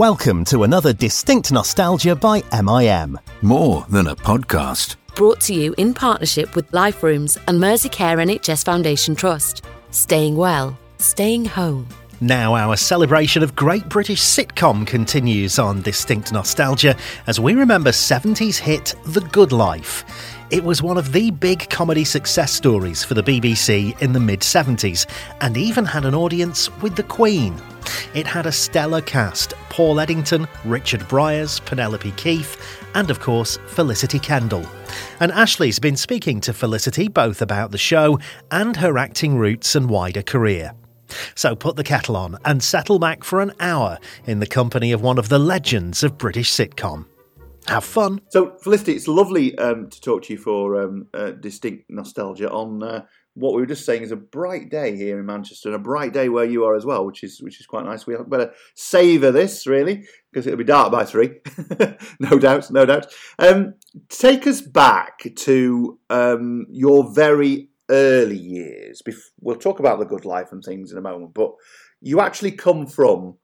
Welcome to another Distinct Nostalgia by MIM. More than a podcast. Brought to you in partnership with Life Rooms and Merseycare NHS Foundation Trust. Staying well, staying home. Now, our celebration of great British sitcom continues on Distinct Nostalgia as we remember 70s hit The Good Life. It was one of the big comedy success stories for the BBC in the mid 70s and even had an audience with the Queen. It had a stellar cast Paul Eddington, Richard Briers, Penelope Keith, and of course, Felicity Kendal. And Ashley's been speaking to Felicity both about the show and her acting roots and wider career. So put the kettle on and settle back for an hour in the company of one of the legends of British sitcom. Have fun. So, Felicity, it's lovely um, to talk to you for um, uh, distinct nostalgia on uh, what we were just saying is a bright day here in Manchester and a bright day where you are as well, which is which is quite nice. We better savour this really because it'll be dark by three, no doubt, no doubt. Um, take us back to um, your very early years. We'll talk about the good life and things in a moment, but you actually come from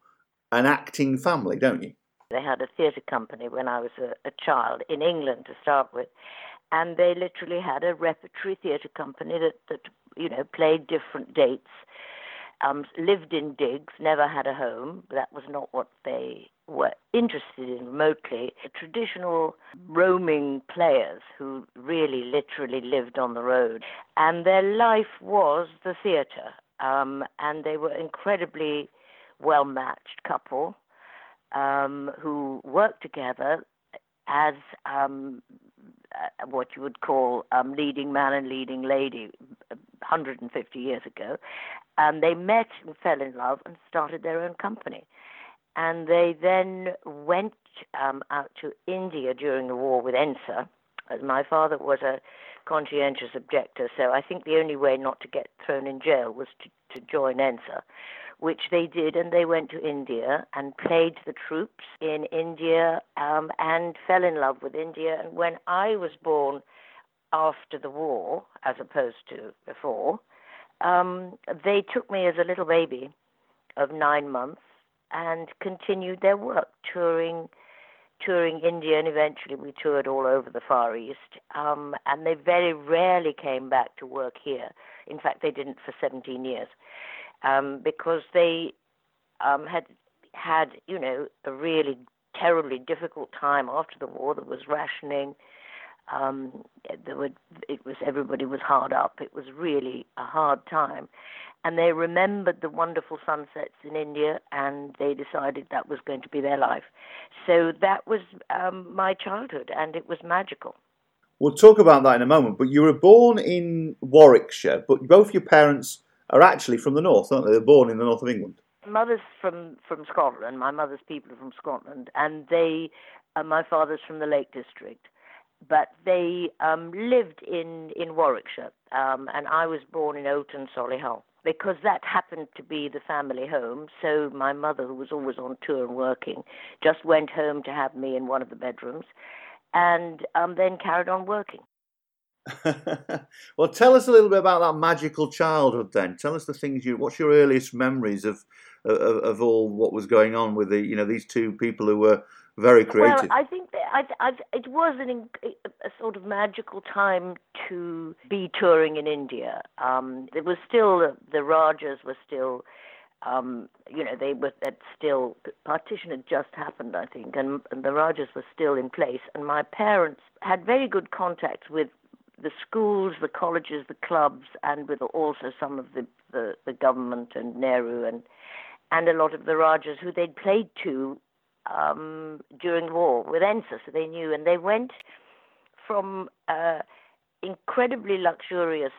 an acting family, don't you? They had a theatre company when I was a, a child in England to start with, and they literally had a repertory theatre company that, that you know played different dates. Um, lived in digs, never had a home. That was not what they were interested in remotely. Traditional roaming players who really literally lived on the road. And their life was the theatre. Um, and they were incredibly well matched couple um, who worked together as um, uh, what you would call um, leading man and leading lady 150 years ago. And they met and fell in love and started their own company. And they then went um, out to India during the war with ENSA. My father was a conscientious objector, so I think the only way not to get thrown in jail was to, to join ENSA which they did, and they went to India and played the troops in India um, and fell in love with India. And when I was born after the war, as opposed to before, um, they took me as a little baby of nine months and continued their work touring touring India, and eventually we toured all over the Far East. Um, and they very rarely came back to work here. In fact, they didn't for 17 years um, because they um, had had, you know, a really terribly difficult time after the war. There was rationing. Um, there were, it was everybody was hard up. It was really a hard time, and they remembered the wonderful sunsets in India, and they decided that was going to be their life. So that was um, my childhood, and it was magical. We'll talk about that in a moment. But you were born in Warwickshire, but both your parents are actually from the north, aren't they? They're born in the north of England. My mother's from from Scotland. My mother's people are from Scotland, and they, uh, my father's from the Lake District, but they um, lived in in Warwickshire, um, and I was born in Olton, Solihull, because that happened to be the family home. So my mother, who was always on tour and working, just went home to have me in one of the bedrooms, and um, then carried on working. well, tell us a little bit about that magical childhood. Then, tell us the things you. What's your earliest memories of, of, of all what was going on with the you know these two people who were very creative? Well, I think that I, it was an, a sort of magical time to be touring in India. Um, it was still the Rajas were still. Um, you know, they were that still partition had just happened, I think, and, and the Rajas were still in place. And my parents had very good contact with the schools, the colleges, the clubs, and with also some of the, the, the government and Nehru and and a lot of the Rajas who they'd played to um, during the war with ENSA, so they knew. And they went from uh, incredibly luxurious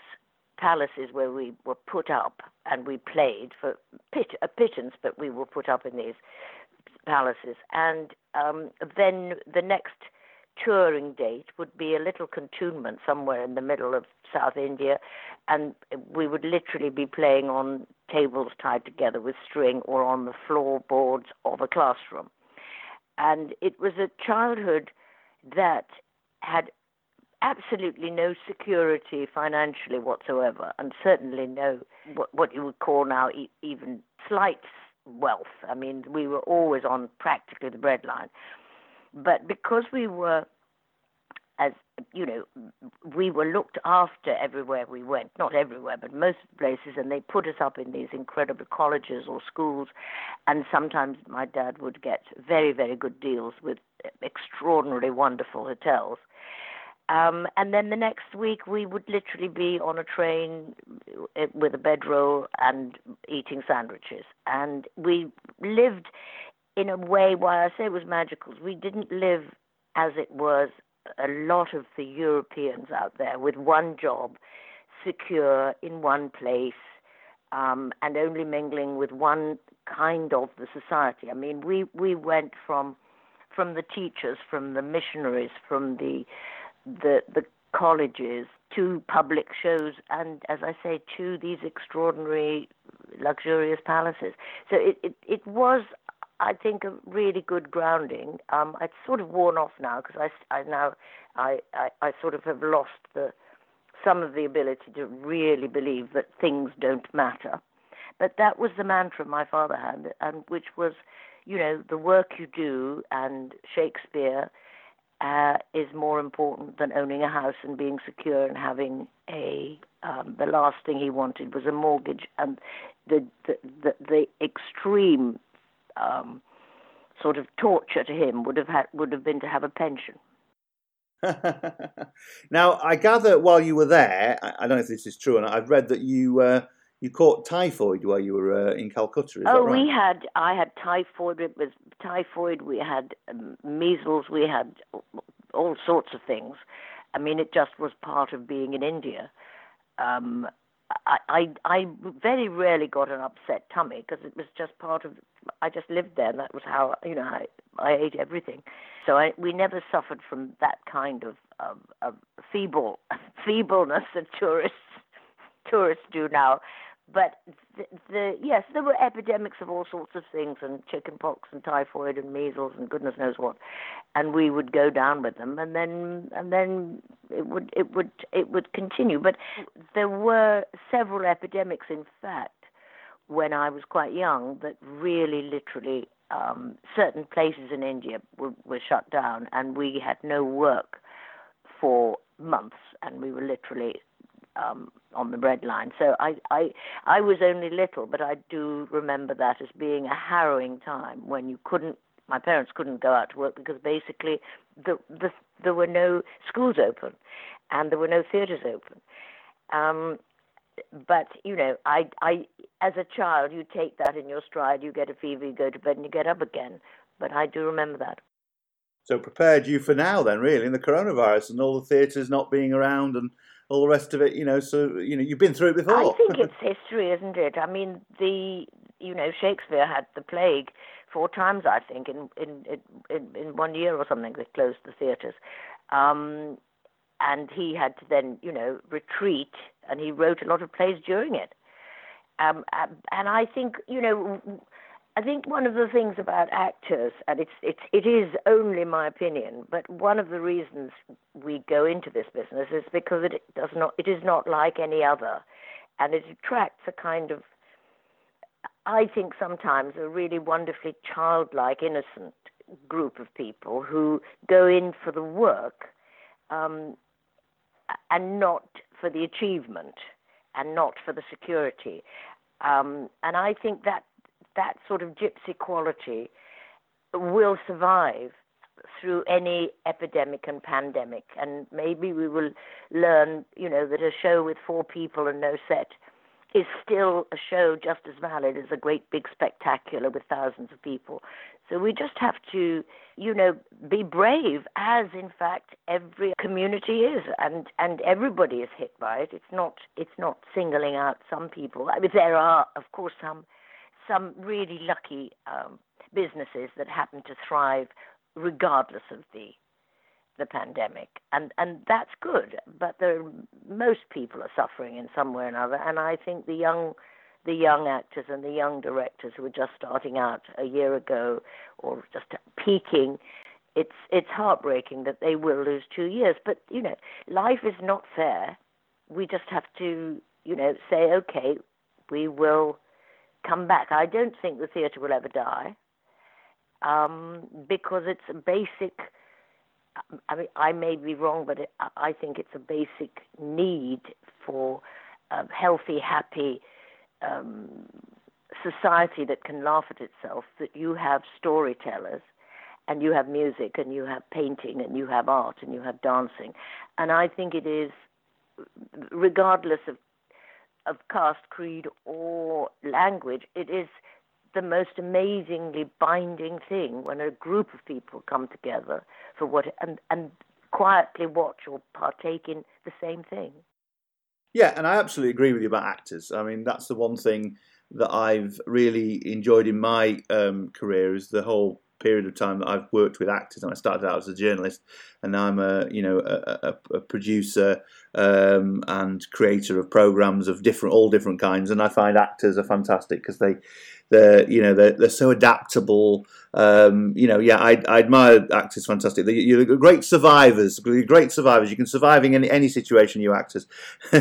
palaces where we were put up and we played for pit, a pittance, but we were put up in these palaces. And um, then the next touring date would be a little cantonment somewhere in the middle of South India, and we would literally be playing on tables tied together with string or on the floorboards of a classroom. And it was a childhood that had absolutely no security financially whatsoever, and certainly no what, what you would call now e- even slight wealth. I mean, we were always on practically the breadline. But because we were, as you know, we were looked after everywhere we went, not everywhere, but most places, and they put us up in these incredible colleges or schools. And sometimes my dad would get very, very good deals with extraordinarily wonderful hotels. Um, and then the next week, we would literally be on a train uh, with a bedroll and eating sandwiches. And we lived in a way, why I say it was magical, we didn't live as it was a lot of the Europeans out there with one job, secure in one place, um, and only mingling with one kind of the society. I mean, we, we went from from the teachers, from the missionaries, from the the the colleges to public shows and as I say to these extraordinary luxurious palaces. So it, it, it was I think a really good grounding. Um, it's sort of worn off now because I, I now I, I, I sort of have lost the some of the ability to really believe that things don't matter. But that was the mantra my father had, and which was, you know, the work you do and Shakespeare uh, is more important than owning a house and being secure and having a. Um, the last thing he wanted was a mortgage, and the the the, the extreme um, sort of torture to him would have had would have been to have a pension. now, I gather while you were there, I, don't know if this is true, and I've read that you uh, you caught typhoid while you were uh, in Calcutta. oh, right? we had. I had typhoid. It was typhoid. We had um, measles. We had all sorts of things. I mean, it just was part of being in India. Um, I, I very rarely got an upset tummy because it was just part of. I just lived there, and that was how you know I I ate everything. So I, we never suffered from that kind of of, of feeble feebleness that tourists tourists do now but the, the, yes, there were epidemics of all sorts of things, and chickenpox and typhoid and measles and goodness knows what, and we would go down with them, and then and then it would it would it would continue. But there were several epidemics, in fact, when I was quite young, that really, literally, um, certain places in India were, were shut down, and we had no work for months, and we were literally um, on the breadline. So I, I, I was only little, but I do remember that as being a harrowing time when you couldn't. My parents couldn't go out to work because basically the, the, there were no schools open, and there were no theatres open. Um, but you know, I, I, as a child, you take that in your stride. You get a fever, you go to bed, and you get up again. But I do remember that. So prepared you for now, then, really, in the coronavirus and all the theatres not being around and all the rest of it. You know, so you know you've been through it before. I think it's history, isn't it? I mean, the you know Shakespeare had the plague four times, I think, in in in, in one year or something. They closed the theatres, um, and he had to then you know retreat, and he wrote a lot of plays during it. Um, and I think you know I think one of the things about actors, and it's it's it is only my opinion, but one of the reasons we go into this business is because it does not it is not like any other, and it attracts a kind of I think sometimes a really wonderfully childlike, innocent group of people who go in for the work um, and not for the achievement and not for the security. Um, and I think that that sort of gypsy quality will survive through any epidemic and pandemic. And maybe we will learn, you know, that a show with four people and no set is still a show just as valid as a great big spectacular with thousands of people. So we just have to, you know, be brave, as in fact every community is, and and everybody is hit by it. It's not it's not singling out some people. I mean, there are, of course, some some really lucky um, businesses that happen to thrive regardless of the the pandemic, and and that's good. But most people are suffering in some way or another, and I think the young the young actors and the young directors who are just starting out a year ago or just peaking it's it's heartbreaking that they will lose two years. But you know life is not fair. We just have to you know say okay we will come back. I don't think the theatre will ever die um, because it's a basic. I mean, I may be wrong, but it, I think it's a basic need for a healthy, happy um, society that can laugh at itself. That you have storytellers, and you have music, and you have painting, and you have art, and you have dancing, and I think it is, regardless of of caste, creed, or language, it is the most amazingly binding thing when a group of people come together for what and and quietly watch or partake in the same thing. Yeah, and I absolutely agree with you about actors. I mean, that's the one thing that I've really enjoyed in my um, career is the whole period of time that I've worked with actors. And I started out as a journalist, and now I'm a you know a, a, a producer um, and creator of programs of different all different kinds. And I find actors are fantastic because they they're you know they're, they're so adaptable. Um, you know, yeah, I, I admire actors. Fantastic. They, you're great survivors. You're great survivors. You can survive in any, any situation. You actors.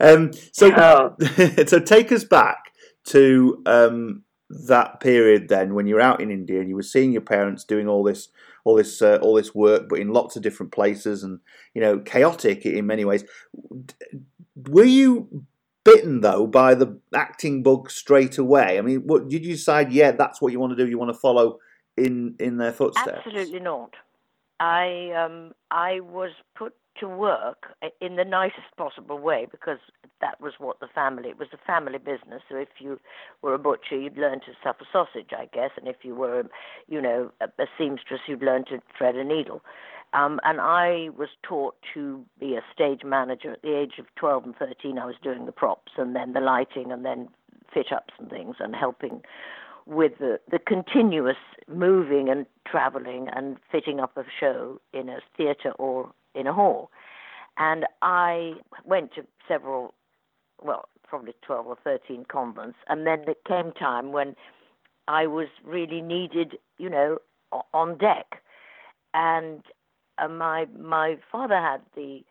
um, so oh. so take us back to um, that period then when you were out in India and you were seeing your parents doing all this all this uh, all this work but in lots of different places and you know chaotic in many ways were you bitten though by the acting bug straight away. I mean, what did you decide? Yeah, that's what you want to do. You want to follow in in their footsteps. Absolutely not. I um, I was put to work in the nicest possible way because that was what the family it was a family business. So if you were a butcher you'd learn to stuff a sausage i guess. And if you were you know a, a seamstress you'd learn to thread a needle. Um, and I was taught to be a stage manager at the age of 12 and 13. I was doing the props and then the lighting and then fit ups and things and helping with the, the continuous moving and traveling and fitting up a show in a theatre or in a hall. And I went to several, well, probably 12 or 13 convents. And then there came time when I was really needed, you know, on deck. And uh, my my father had the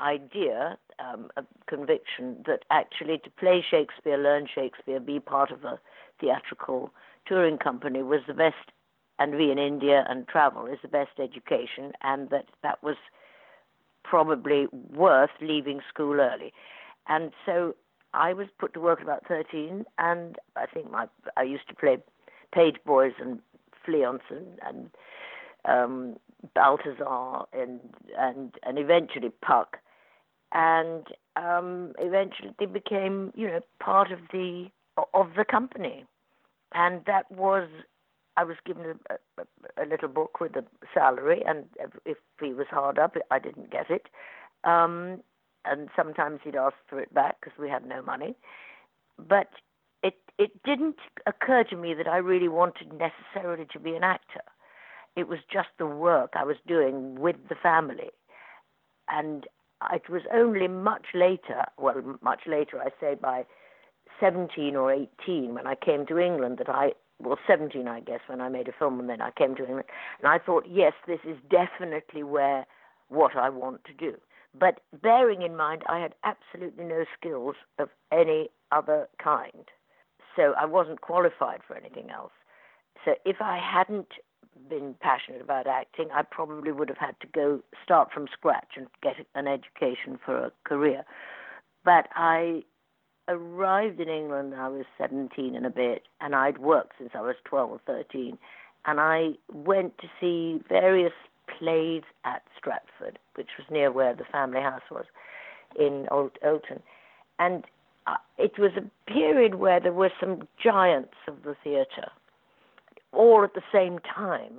idea, um, a conviction that actually to play Shakespeare, learn Shakespeare, be part of a theatrical touring company was the best, and be in India and travel is the best education, and that that was probably worth leaving school early. And so I was put to work at about 13, and I think my I used to play page boys and fleance and, and um, Balthazar and and and eventually Puck, and um, eventually they became you know part of the of the company, and that was I was given a, a, a little book with a salary, and if he was hard up, I didn't get it, um, and sometimes he'd ask for it back because we had no money, but it it didn't occur to me that I really wanted necessarily to be an actor. It was just the work I was doing with the family. And it was only much later, well, much later, I say by 17 or 18, when I came to England, that I, well, 17, I guess, when I made a film, and then I came to England. And I thought, yes, this is definitely where what I want to do. But bearing in mind, I had absolutely no skills of any other kind. So I wasn't qualified for anything else. So if I hadn't been passionate about acting, I probably would have had to go start from scratch and get an education for a career. But I arrived in England I was 17 and a bit, and I'd worked since I was 12 or 13. And I went to see various plays at Stratford, which was near where the family house was in Old Olton. And uh, it was a period where there were some giants of the theatre all at the same time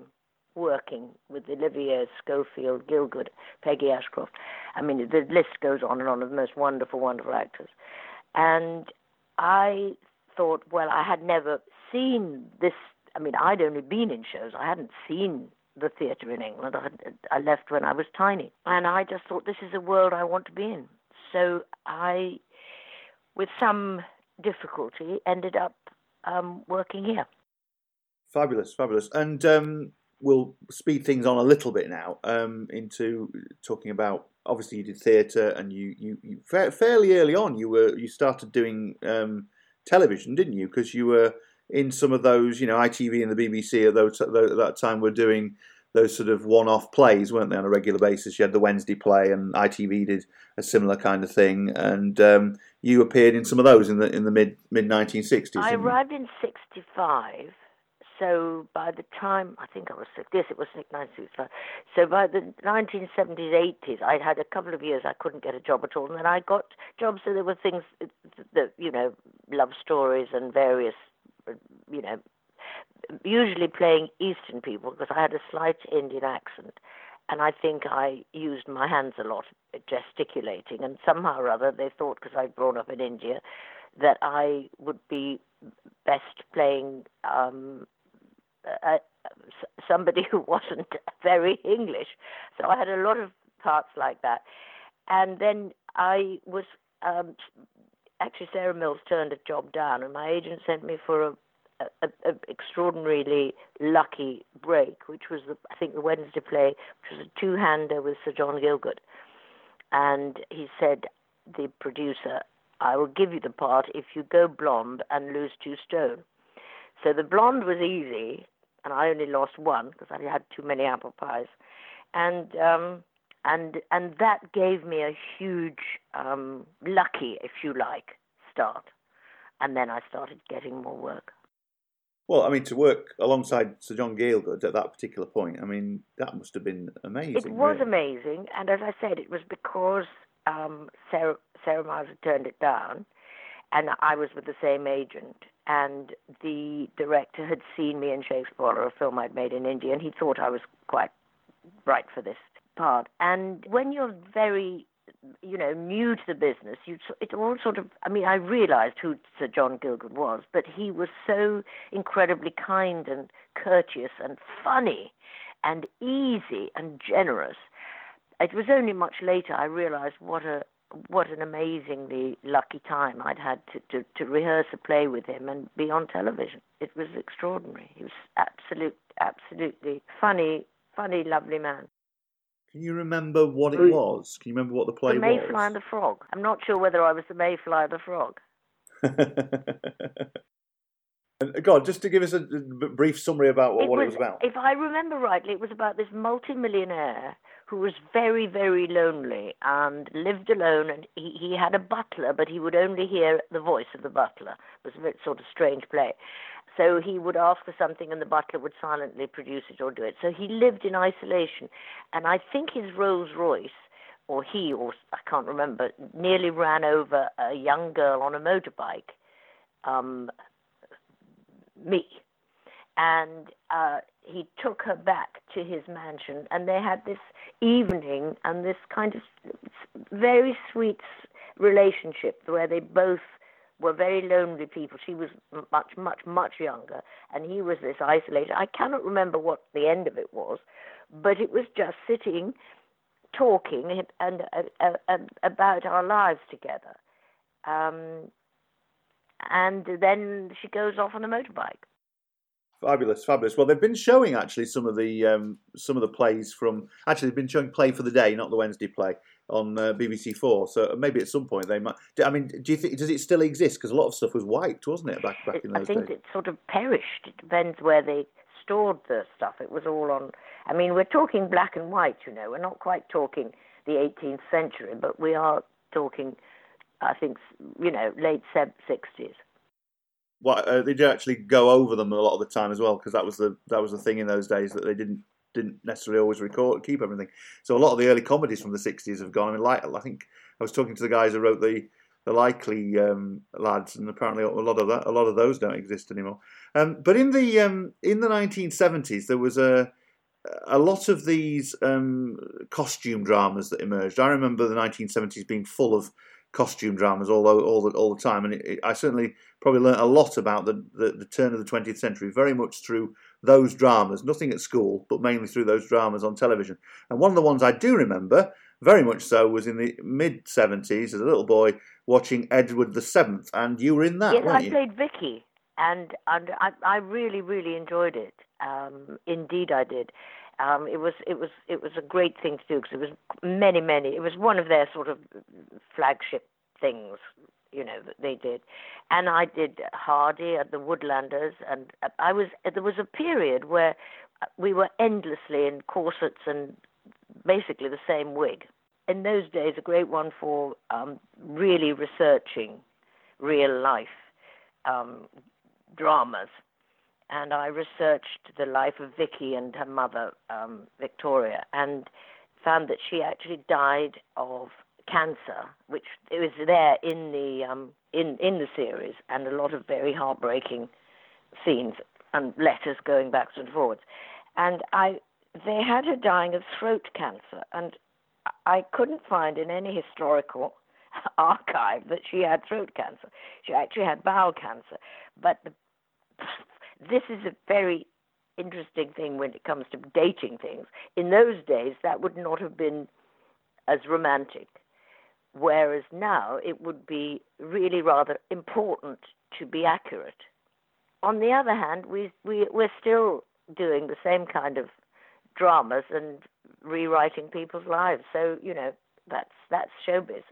working with Olivier Scofield, Gielgud, Peggy Ashcroft. I mean, the list goes on and on of the most wonderful, wonderful actors. And I thought, well, I had never seen this. I mean, I'd only been in shows. I hadn't seen the theatre in England. I, had, I left when I was tiny. And I just thought, this is a world I want to be in. So I, with some difficulty, ended up um, working here. Fabulous, fabulous. And um, we'll speed things on a little bit now um, into talking about. Obviously, you did theatre, and you, you, you fairly early on you were you started doing um, television, didn't you? Because you were in some of those, you know, ITV and the BBC at, those, at that time were doing those sort of one-off plays, weren't they, on a regular basis? You had the Wednesday play, and ITV did a similar kind of thing, and um, you appeared in some of those in the in the mid mid 1960s. I arrived in '65, so by the time I think I was yes, it was 1965. So by the 1970s, 80s, I'd had a couple of years I couldn't get a job at all, and then I got jobs. So there were things that you know, love stories and various, you know, usually playing Eastern people because I had a slight Indian accent. And I think I used my hands a lot, gesticulating. And somehow or other, they thought, because I'd grown up in India, that I would be best playing um, a, somebody who wasn't very English. So I had a lot of parts like that. And then I was um, actually Sarah Miles turned a job down, and my agent sent me for a a, a, extraordinarily lucky break, which was the, I think the Wednesday play, which was a two-hander with Sir John Gielgud, and he said, the producer, I will give you the part if you go blonde and lose two stone. So the blonde was easy, and I only lost one because I had too many apple pies, and um, and and that gave me a huge um, lucky, if you like, start, and then I started getting more work. Well, I mean, to work alongside Sir John Gielgud at that particular point, I mean, that must have been amazing. It was really. amazing, and as I said, it was because um, Sarah, Sarah Miles had turned it down, and I was with the same agent, and the director had seen me in Shakespeare, a film I'd made in India, and he thought I was quite right for this part. And when you're very you know, new to the business, you it all sort of. I mean, I realised who Sir John Gielgud was, but he was so incredibly kind and courteous and funny, and easy and generous. It was only much later I realised what a what an amazingly lucky time I'd had to, to, to rehearse a play with him and be on television. It was extraordinary. He was absolute, absolutely funny, funny, lovely man. Can you remember what it was? Can you remember what the play was? the Mayfly was? and the Frog. I'm not sure whether I was the Mayfly or the Frog. Uh, God, just to give us a brief summary about what it, it was, it was about. If I remember rightly, it was about this multimillionaire who was very, very lonely and lived alone. And he, he had a butler, but he would only hear the voice of the butler. It was a bit sort of strange play. So he would ask for something and the butler would silently produce it or do it. So he lived in isolation. And I think his Rolls Royce, or he, or I can't remember, nearly ran over a young girl on a motorbike, um, me. And uh, he took her back to his mansion, and they had this evening and this kind of very sweet relationship where they both were very lonely people. She was much, much, much younger, and he was this isolated. I cannot remember what the end of it was, but it was just sitting, talking, and, uh, uh, about our lives together. Um, and then she goes off on a motorbike. Fabulous, fabulous. Well, they've been showing actually some of the um, some of the plays from. Actually, they've been showing Play for Today, not the Wednesday play, on uh, BBC Four. So maybe at some point they might. I mean, do you think does it still exist? Because a lot of stuff was wiped, wasn't it, back back in those days? I think days? it sort of perished. It depends where they stored the stuff. It was all on. I mean, we're talking black and white. You know, we're not quite talking the 18th century, but we are talking. I think you know, late 60s what uh, they did actually go over them a lot of the time as well because that was the that was the thing in those days that they didn't didn't necessarily always record keep everything. So a lot of the early comedies from the '60s have gone. I mean, like I think I was talking to the guys who wrote the the likely um, lads, and apparently a lot of that a lot of those don't exist anymore. Um, but in the um, in the 1970s, there was a a lot of these um, costume dramas that emerged. I remember the 1970s being full of costume dramas all all the, all the time, and it, it, I certainly probably learnt a lot about the, the, the turn of the 20th century, very much through those dramas. Nothing at school, but mainly through those dramas on television. And one of the ones I do remember, very much so, was in the mid 70s as a little boy watching Edward the Seventh, and you were in that, yes, weren't I you? played Vicky, and and I, I really really enjoyed it. Um, indeed, I did. Um, it was it was it was a great thing to do because it was many many. It was one of their sort of flagship things, you know, that they did. And I did Hardy at the Woodlanders, and I was there was a period where we were endlessly in corsets and basically the same wig. In those days, a great one for um, really researching real life um, dramas. And I researched the life of Vicky and her mother, um, Victoria, and found that she actually died of cancer, which was there in the um, in in the series, and a lot of very heartbreaking scenes and letters going backwards and forwards. And I, they had her dying of throat cancer, and I couldn't find in any historical archive that she had throat cancer. She actually had bowel cancer. But the, this is a very interesting thing when it comes to dating things. In those days, that would not have been as romantic. Whereas now, it would be really rather important to be accurate. On the other hand, we, we, we're still doing the same kind of dramas and rewriting people's lives. So, you know, that's, that's showbiz.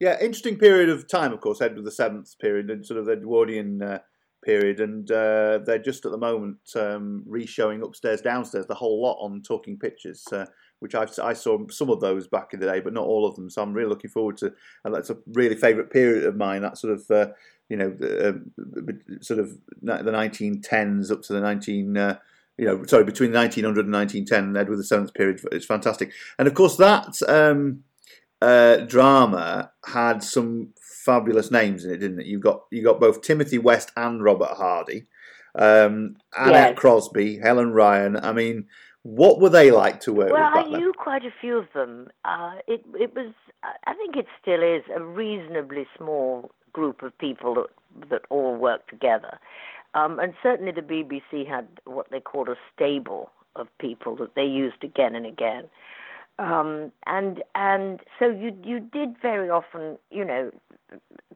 Yeah, interesting period of time, of course, Edward Seventh period, and sort of Edwardian uh, period, and uh, they're just at the moment um, re-showing upstairs, downstairs, the whole lot on Talking Pictures, uh, which I've, I saw some of those back in the day, but not all of them. So I'm really looking forward to, and that's a really favourite period of mine. That sort of, uh, you know, uh, sort of the 1910s up to the 19. Uh, you know, sorry, between 1900 and 1910, Edward the Seventh period, is fantastic. And of course, that um, uh, drama had some fabulous names in it, didn't it? You got you got both Timothy West and Robert Hardy, um, Annette yes. Crosbie, Helen Ryan. I mean, what were they like to work well, with? Well, I knew quite a few of them. Uh, it it was, I think, it still is a reasonably small group of people that that all work together, um, and certainly the BBC had what they called a stable of people that they used again and again. Um, and and so you you did very often, you know,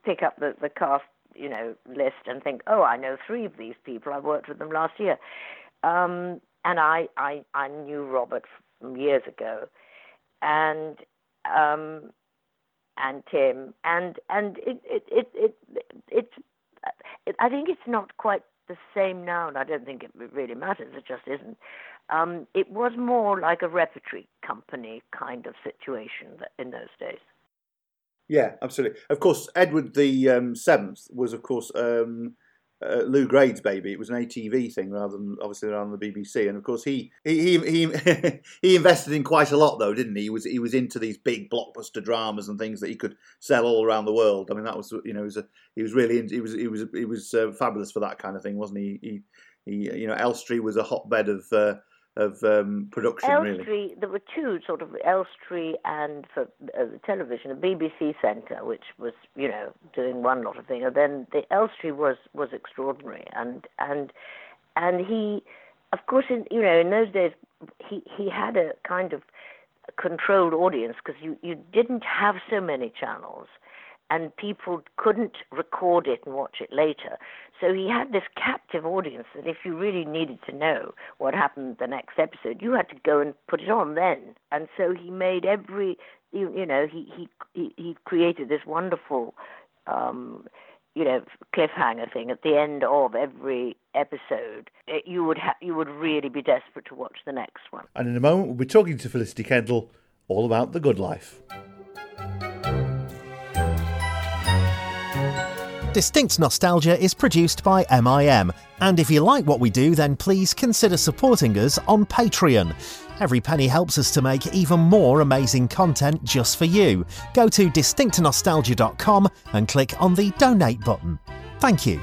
pick up the, the cast, you know, list and think, oh, I know three of these people. I worked with them last year, um, and I, I I knew Robert from years ago, and um, and Tim, and and it it it, it it's it, I think it's not quite the same now, and I don't think it really matters. It just isn't. Um, it was more like a repertory company kind of situation in those days. Yeah, absolutely. Of course, Edward the um, Seventh was, of course, um, uh, Lew Grade's baby. It was an ATV thing rather than obviously on the BBC. And of course, he he he he invested in quite a lot, though, didn't he? He was he was into these big blockbuster dramas and things that he could sell all around the world. I mean, that was you know he was a, he was really he was he was he was uh, fabulous for that kind of thing, wasn't he? He, he you know Elstree was a hotbed of uh, of um, production. Elstree, really. there were two sort of Elstree and for uh, television, a BBC centre, which was you know doing one lot of things, and then the Elstree was was extraordinary, and and and he, of course, in you know in those days he he had a kind of controlled audience because you you didn't have so many channels and people couldn't record it and watch it later. So he had this captive audience that if you really needed to know what happened the next episode, you had to go and put it on then. And so he made every, you, you know, he, he, he, created this wonderful, um, you know, cliffhanger thing at the end of every episode. It, you would ha- you would really be desperate to watch the next one. And in a moment, we'll be talking to Felicity Kendal all about the good life. Distinct Nostalgia is produced by MIM, and if you like what we do, then please consider supporting us on Patreon. Every penny helps us to make even more amazing content just for you. Go to distinctnostalgia.com and click on the donate button. Thank you.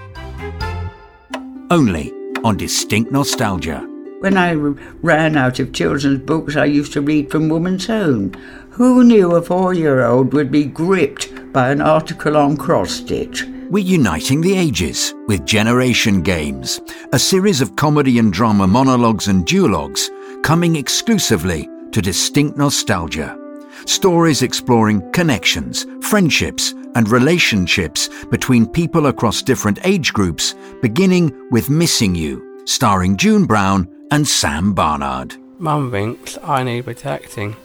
Only on Distinct Nostalgia. When I ran out of children's books, I used to read from Woman's Own. Who knew a four year old would be gripped by an article on cross stitch? We're uniting the ages with Generation Games, a series of comedy and drama monologues and duologues coming exclusively to distinct nostalgia. Stories exploring connections, friendships, and relationships between people across different age groups, beginning with Missing You, starring June Brown and Sam Barnard. Mum thinks I need protecting,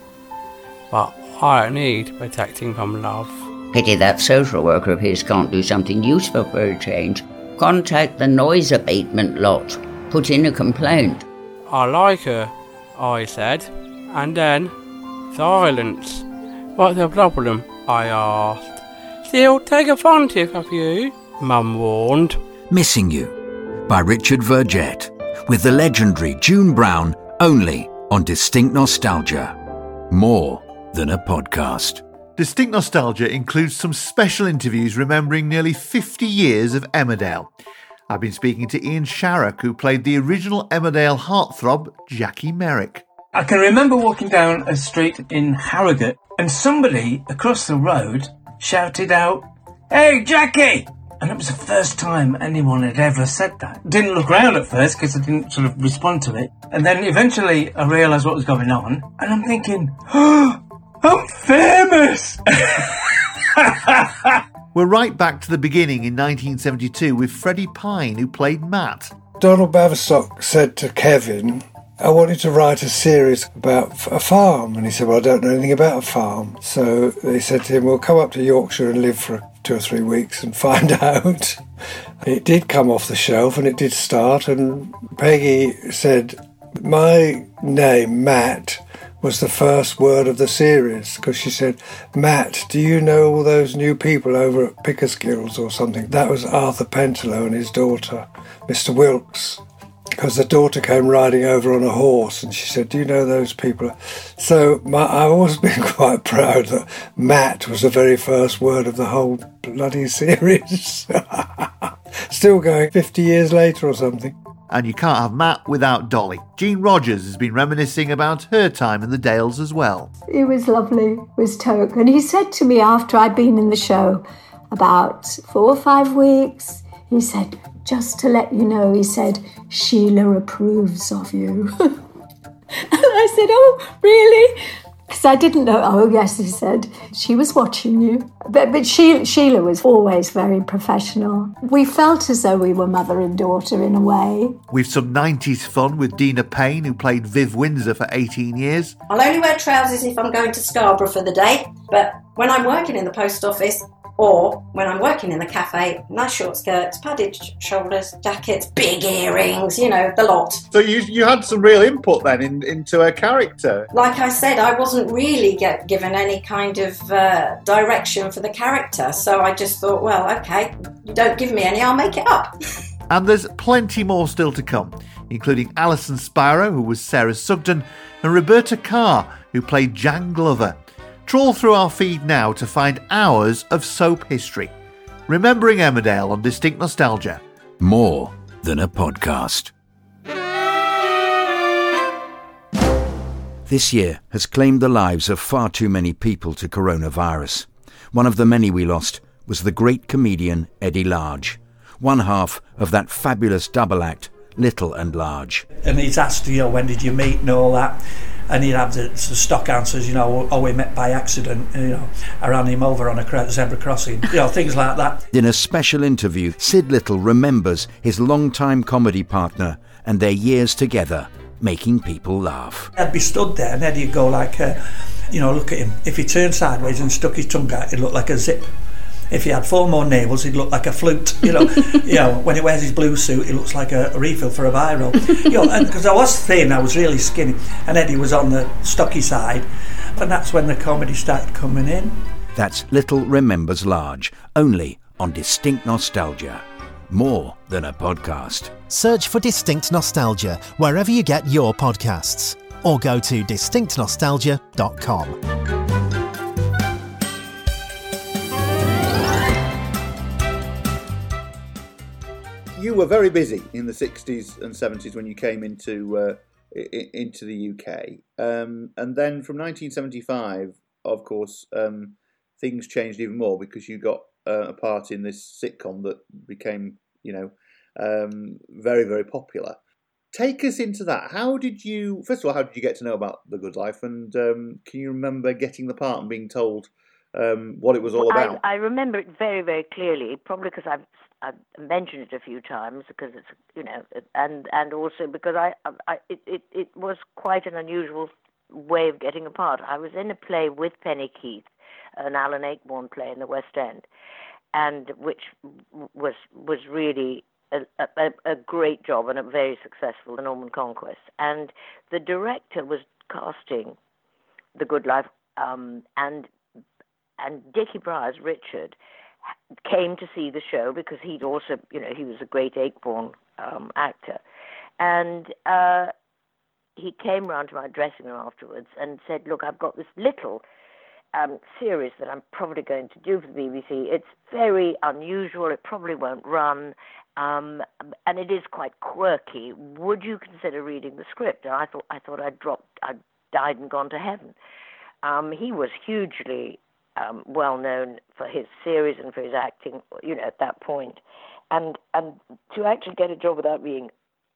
but I don't need protecting from love. Pity that social worker of his can't do something useful for a change. Contact the noise abatement lot. Put in a complaint. I like her, I said. And then, silence. What's the problem? I asked. She'll take advantage of you, Mum warned. Missing You by Richard Vergette, with the legendary June Brown only on Distinct Nostalgia. More than a podcast. Distinct Nostalgia includes some special interviews remembering nearly 50 years of Emmerdale. I've been speaking to Ian Sharrock, who played the original Emmerdale heartthrob, Jackie Merrick. I can remember walking down a street in Harrogate and somebody across the road shouted out, Hey, Jackie! And it was the first time anyone had ever said that. Didn't look around at first because I didn't sort of respond to it. And then eventually I realised what was going on. And I'm thinking, oh, I'm famous! We're right back to the beginning in 1972 with Freddie Pyne, who played Matt. Donald Baverstock said to Kevin, I wanted to write a series about a farm. And he said, Well, I don't know anything about a farm. So they said to him, Well, come up to Yorkshire and live for two or three weeks and find out. It did come off the shelf and it did start. And Peggy said, My name, Matt, was the first word of the series because she said, Matt, do you know all those new people over at Pickersgills or something? That was Arthur Pentelow and his daughter, Mr. Wilkes. Because the daughter came riding over on a horse and she said, Do you know those people? So my, I've always been quite proud that Matt was the very first word of the whole bloody series. Still going 50 years later or something. And you can't have Matt without Dolly. Jean Rogers has been reminiscing about her time in the Dales as well. It was lovely, was Toke. And he said to me after I'd been in the show about four or five weeks, he said, just to let you know, he said, Sheila approves of you. and I said, Oh, really? Because I didn't know. Oh, yes, he said. She was watching you. But, but she, Sheila was always very professional. We felt as though we were mother and daughter in a way. We've some 90s fun with Deena Payne, who played Viv Windsor for 18 years. I'll only wear trousers if I'm going to Scarborough for the day, but when I'm working in the post office, or when I'm working in the cafe, nice short skirts, padded sh- shoulders, jackets, big earrings, you know, the lot. So you you had some real input then in, into her character. Like I said, I wasn't really get given any kind of uh, direction for the character, so I just thought, well, okay, you don't give me any, I'll make it up. And there's plenty more still to come, including Alyson Spiro, who was Sarah Sugden, and Roberta Kerr, who played Jan Glover. Trawl through our feed now to find hours of soap history. Remembering Emmerdale on Distinct Nostalgia. More than a podcast. This year has claimed the lives of far too many people to coronavirus. One of the many we lost was the great comedian Eddie Large, one half of that fabulous double act, Little and Large. And he's asked, you know, when did you meet and all that. And he'd have the, the stock answers, you know, oh, we met by accident, you know, I ran him over on a zebra crossing, you know, things like that. In a special interview, Syd Little remembers his long-time comedy partner and their years together, making people laugh. I'd be stood there and Eddie'd go like, uh, you know, look at him. If he turned sideways and stuck his tongue out, it looked like a zip. If he had four more navels, he'd look like a flute. You know, you know, when he wears his blue suit, he looks like a, a refill for a biro. You know, because I was thin, I was really skinny, and Eddie was on the stocky side, and that's when the comedy started coming in. That's Little Remembers Large, only on Distinct Nostalgia. More than a podcast. Search for Distinct Nostalgia wherever you get your podcasts, or go to distinctnostalgia.com. You were very busy in the 60s and 70s when you came into uh, i- into the UK. Um, and then from 1975, of course, um, things changed even more because you got uh, a part in this sitcom that became, you know, um, very, very popular. Take us into that. How did you, first of all, how did you get to know about The Good Life? And um, can you remember getting the part and being told um, what it was all about? I, I remember it very, very clearly, probably because I've, I've mentioned it a few times, because it's, you know, and and also because I, I it, it, it was quite an unusual way of getting a part. I was in a play with Penny Keith, an Alan Ayckbourn play in the West End, and which was was really a, a, a great job and a very successful, The Norman Conquest. And the director was casting The Good Life, um, and and Dickie Briers, Richard, came to see the show because he'd also, you know, he was a great Ayckbourn um, actor, and uh, he came round to my dressing room afterwards and said, "Look, I've got this little." Um, series that I'm probably going to do for the BBC. It's very unusual. It probably won't run, um, and it is quite quirky. Would you consider reading the script? And I thought I thought I'd dropped, I'd died and gone to heaven. Um, he was hugely um, well known for his series and for his acting, you know, at that point, and and to actually get a job without being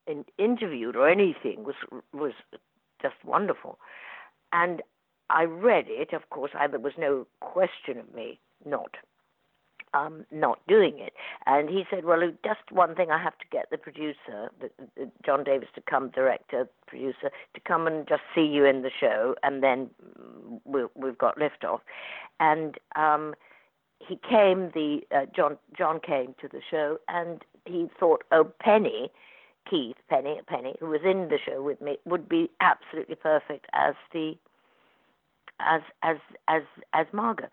in, interviewed or anything was was just wonderful. And I read it. Of course, I, there was no question of me not um, not doing it. And he said, "Well, just one thing. I have to get the producer, the, the John Davies, to come, director, producer, to come and just see you in the show, and then we, we've got liftoff." And um, he came. The uh, John John came to the show, and he thought, "Oh, Penny." Keith Penny, Penny, who was in the show with me, would be absolutely perfect as the as as as as Margot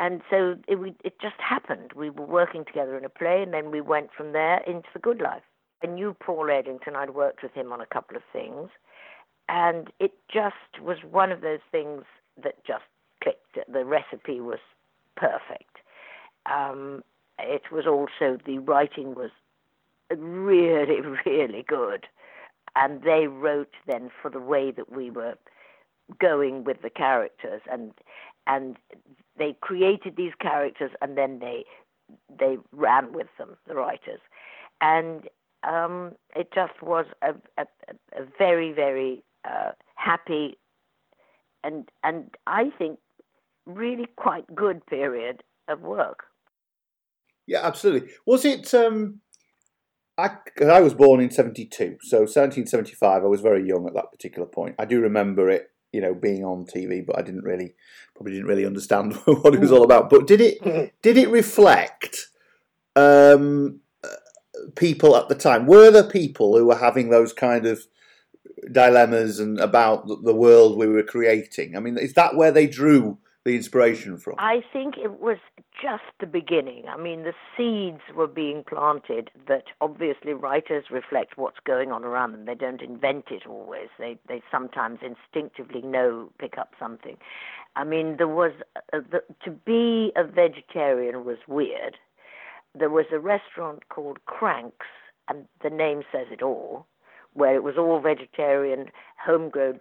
and so it, we, it just happened. We were working together in a play, and then we went from there into The Good Life. I knew Paul Eddington. I'd worked with him on a couple of things, and it just was one of those things that just clicked. The recipe was perfect. Um, it was also the writing was really, really good, and they wrote then for the way that we were going with the characters, and and they created these characters and then they they ran with them, the writers, and um, it just was a, a, a very very uh, happy and and I think really quite good period of work. Yeah, absolutely. Was it? Um, I I was born in '72, so 1775. I was very young at that particular point. I do remember it you know being on TV, but I didn't really probably didn't really understand what it was all about. But did it did it reflect um, people at the time? Were there people who were having those kind of dilemmas and about the world we were creating? I mean, is that where they drew the inspiration from? I think it was just the beginning. I mean, the seeds were being planted that obviously writers reflect what's going on around them. They don't invent it always. They they sometimes instinctively know pick up something. I mean, there was uh, the, to be a vegetarian was weird. There was a restaurant called Cranks, and the name says it all, where it was all vegetarian, homegrown,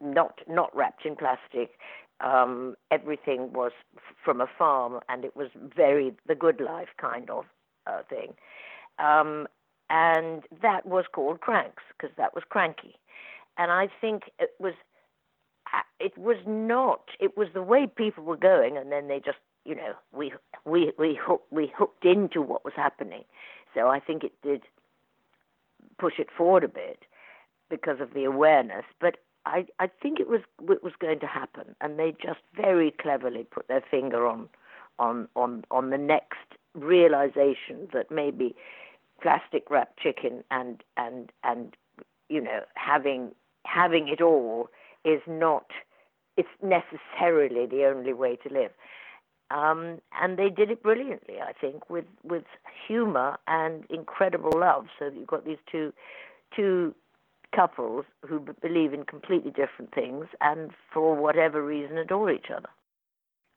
not not wrapped in plastic um, everything was f- from a farm, and it was very the good life kind of uh, thing. Um, and that was called cranks because that was cranky. And I think it was, uh, it was not. It was the way people were going, and then they just, you know, we we we hooked, we hooked into what was happening. So I think it did push it forward a bit because of the awareness. But I, I think it was it was going to happen, and they just very cleverly put their finger on on on on the next realization that maybe plastic wrapped chicken and and and you know having having it all is not it's necessarily the only way to live. Um, and they did it brilliantly, I think, with with humor and incredible love. So you've got these two two couples who believe in completely different things and for whatever reason adore each other.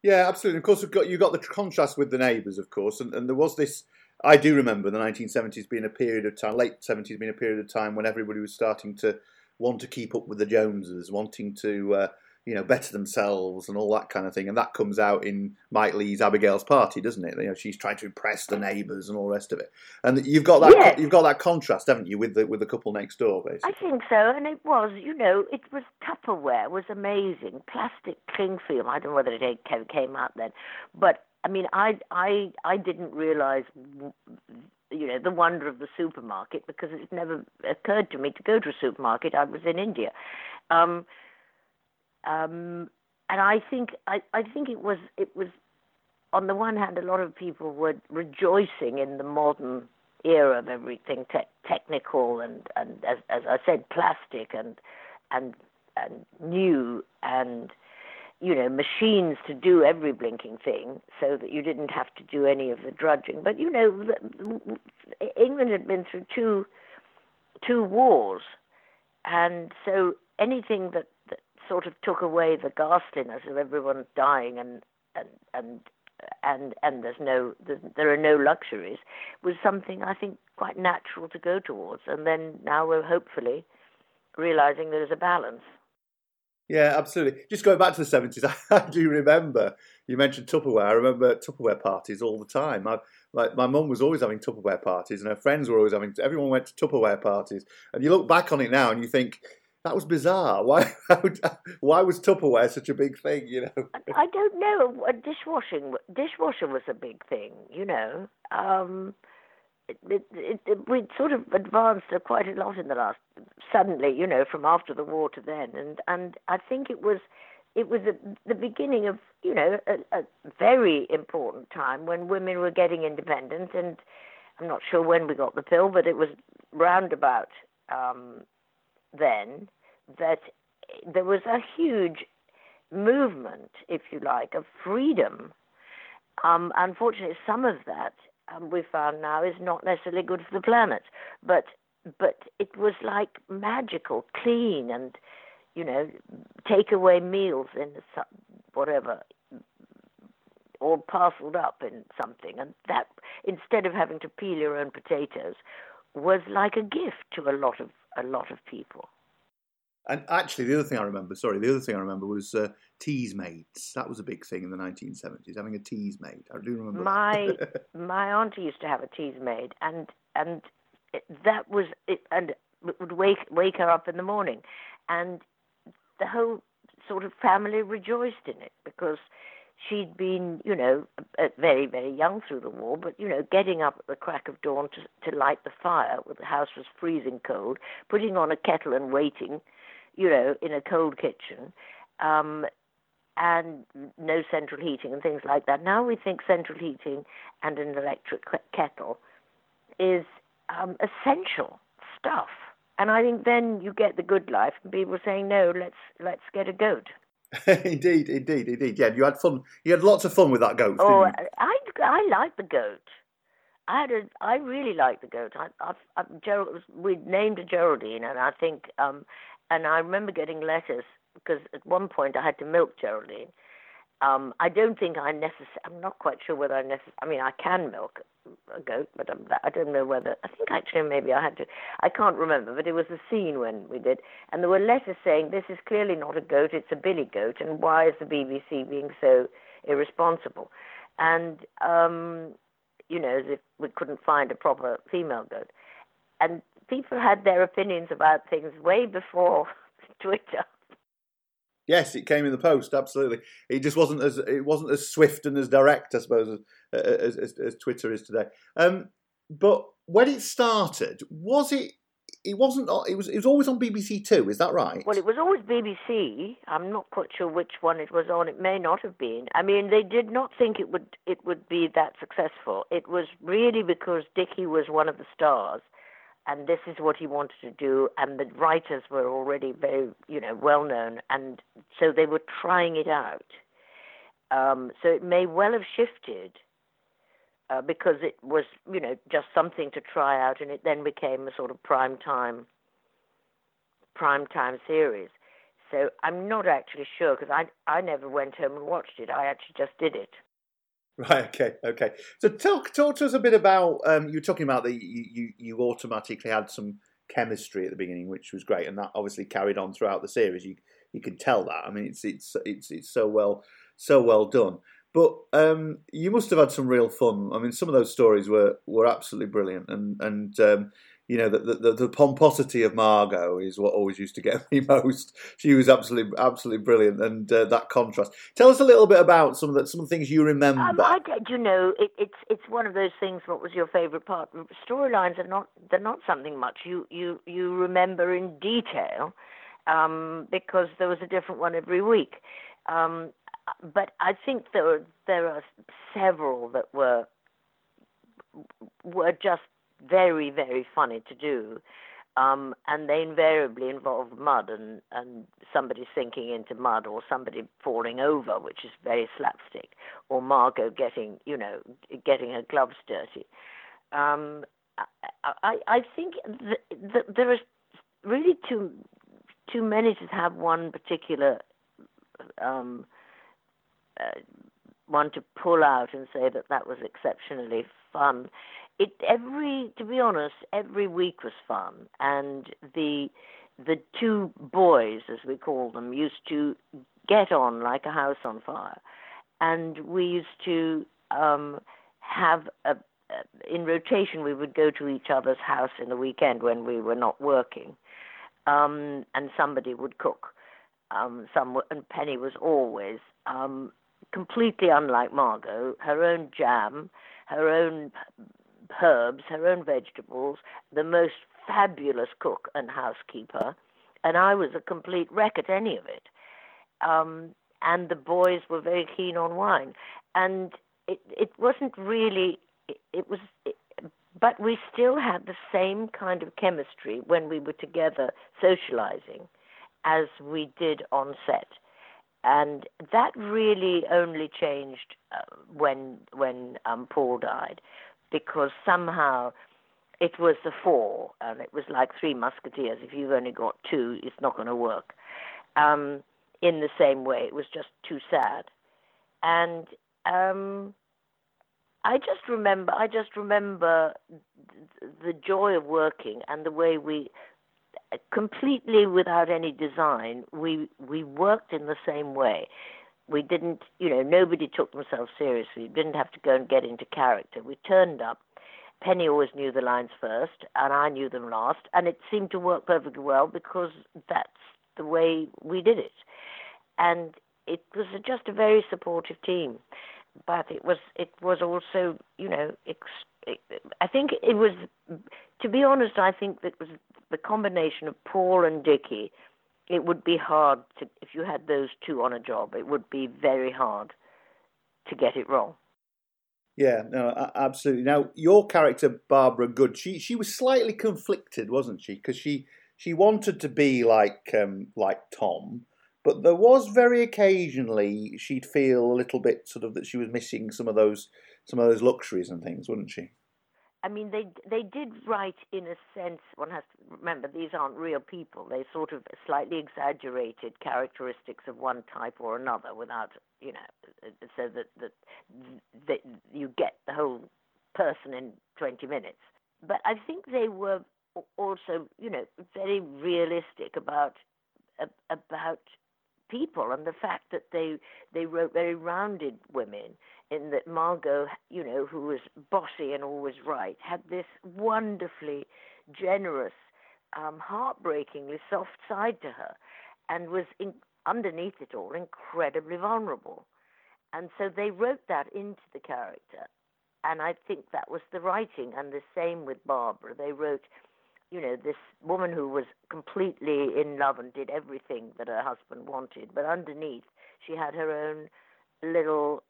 Yeah, absolutely. Of course, got you got the contrast with the neighbours, of course, and, and there was this. I do remember the 1970s being a period of time, late 70s being a period of time when everybody was starting to want to keep up with the Joneses, wanting to uh, you know, better themselves and all that kind of thing. And that comes out in Mike Leigh's Abigail's Party, doesn't it? You know, she's trying to impress the neighbours and all the rest of it. And you've got that yes. you've got that contrast, haven't you, with the with the couple next door, basically. I think so, and it was, you know, it was Tupperware was amazing, plastic cling film. I don't know whether it came out then, but I mean, I I I didn't realise you know the wonder of the supermarket because it never occurred to me to go to a supermarket. I was in India. Um, um, and I think I, I think it was it was on the one hand, a lot of people were rejoicing in the modern era of everything te- technical and, and as, as I said, plastic and and and new and you know machines to do every blinking thing, so that you didn't have to do any of the drudging. But you know, England had been through two two wars, and so anything that, that sort of took away the ghastliness of everyone dying and and and and and there's no there are no luxuries was something I think quite natural to go towards. And then now we're hopefully realizing there's a balance. Yeah, absolutely. Just going back to the seventies, I do remember you mentioned Tupperware. I remember Tupperware parties all the time. I, like my mum was always having Tupperware parties, and her friends were always having. Everyone went to Tupperware parties, and you look back on it now, and you think that was bizarre. Why? Why was Tupperware such a big thing? You know. I don't know. Dishwashing, dishwasher was a big thing. You know. Um, it, it, it, we'd sort of advanced quite a lot in the last suddenly, you know, from after the war to then, and and I think it was it was a, the beginning of you know a, a very important time when women were getting independent, and I'm not sure when we got the pill, but it was roundabout um, then that there was a huge movement, if you like, of freedom. Um, unfortunately, some of that um, we found now is not necessarily good for the planet, but but it was like magical, clean, and you know, take away meals in whatever, all parceled up in something, and that instead of having to peel your own potatoes, was like a gift to a lot of a lot of people. And actually, the other thing I remember, sorry, the other thing I remember was uh, Teasmades. That was a big thing in the 1970s, having a Teasmade. I do remember. My my auntie used to have a Teasmade, and and it, that was it, and it would wake wake her up in the morning, and the whole sort of family rejoiced in it because she'd been, you know, very, very young through the war, but, you know, getting up at the crack of dawn to, to light the fire when the house was freezing cold, putting on a kettle and waiting, you know, in a cold kitchen, um, and no central heating and things like that. Now we think central heating and an electric kettle is um, essential stuff. And I think then you get the good life, and people saying, "No, let's let's get a goat." indeed, indeed, indeed. Yeah, you had fun. You had lots of fun with that goat. Oh, I I like the goat. I had a, I really like the goat. I, I, I Gerald, we named a Geraldine, and I think, um, and I remember getting letters because at one point I had to milk Geraldine. Um, I don't think I necessarily. I'm not quite sure whether I necessarily. I mean, I can milk a goat, but I'm, I don't know whether. I think actually maybe I had to. I can't remember, but it was a scene when we did, and there were letters saying this is clearly not a goat; it's a billy goat, and why is the BBC being so irresponsible? And um, you know, as if we couldn't find a proper female goat, and people had their opinions about things way before Twitter. Yes, it came in the post. Absolutely, it just wasn't as it wasn't as swift and as direct, I suppose, as, as, as Twitter is today. Um, but when it started, was it? It wasn't. It was. It was always on BBC Two. Is that right? Well, it was always BBC. I'm not quite sure which one it was on. It may not have been. I mean, they did not think it would. It would be that successful. It was really because Dickie was one of the stars and this is what he wanted to do and the writers were already very you know well known and so they were trying it out. Um, so it may well have shifted uh, because it was you know just something to try out and it then became a sort of prime time prime time series. So i'm not actually sure because i i never went home and watched it. I actually just did it Right. Okay. Okay. So talk talk to us a bit about um, you were talking about that you, you you automatically had some chemistry at the beginning, which was great, and that obviously carried on throughout the series. You you can tell that. I mean, it's it's it's it's so well so well done. But um, you must have had some real fun. I mean, some of those stories were were absolutely brilliant, and and um, you know, the, the, the pomposity of Margot is what always used to get me most. She was absolutely absolutely brilliant, and uh, that contrast. Tell us a little bit about some of the some of the things you remember. Um, I, you know, it, it's it's one of those things. What was your favourite part? Storylines are not they're not something much you you you remember in detail, um, because there was a different one every week. Um, but I think there there are several that were were just very very funny to do. Um, and they invariably involve mud and, and somebody sinking into mud or somebody falling over, which is very slapstick, or Margot getting, you know, getting her gloves dirty. Um, I, I think th- th- there is really too too many to have one particular um, uh, one to pull out and say that that was exceptionally fun. It every to be honest, every week was fun, and the the two boys, as we call them, used to get on like a house on fire, and we used to um, have a in rotation, we would go to each other's house in the weekend when we were not working, um, and somebody would cook. Um, some and Penny was always um, completely unlike Margot. Her own jam, her own herbs, her own vegetables. The most fabulous cook and housekeeper, and I was a complete wreck at any of it. Um, and the boys were very keen on wine, and it it wasn't really it, was, it, but we still had the same kind of chemistry when we were together socializing as we did on set. And that really only changed uh, when when um, Paul died, because somehow it was the four, and it was like three musketeers. If you've only got two, it's not going to work. Um, in the same way, it was just too sad, and um, I just remember, I just remember the joy of working and the way we, completely without any design, we we worked in the same way. We didn't, you know, nobody took themselves seriously. We didn't have to go and get into character. We turned up. Penny always knew the lines first, and I knew them last, and it seemed to work perfectly well because that's the way we did it. And it was just a very supportive team but it was it was also you know ex- I think it was to be honest I think that was the combination of Paul and Dickie it would be hard to if you had those two on a job it would be very hard to get it wrong. Yeah no absolutely. Now your character Barbara Good she she was slightly conflicted wasn't she? Because she she wanted to be like um like Tom but there was very occasionally she'd feel a little bit sort of that she was missing some of those some of those luxuries and things, wouldn't she? I mean, they they did write in a sense. One has to remember these aren't real people. They sort of slightly exaggerated characteristics of one type or another, without you know, so that that that you get the whole person in twenty minutes. But I think they were also, you know, very realistic about about people and the fact that they they wrote very rounded women in that Margot, you know, who was bossy and always right, had this wonderfully generous, um, heartbreakingly soft side to her, and was in, underneath it all incredibly vulnerable. And so they wrote that into the character. And I think that was the writing. And the same with Barbara. They wrote you know, this woman who was completely in love and did everything that her husband wanted, but underneath she had her own little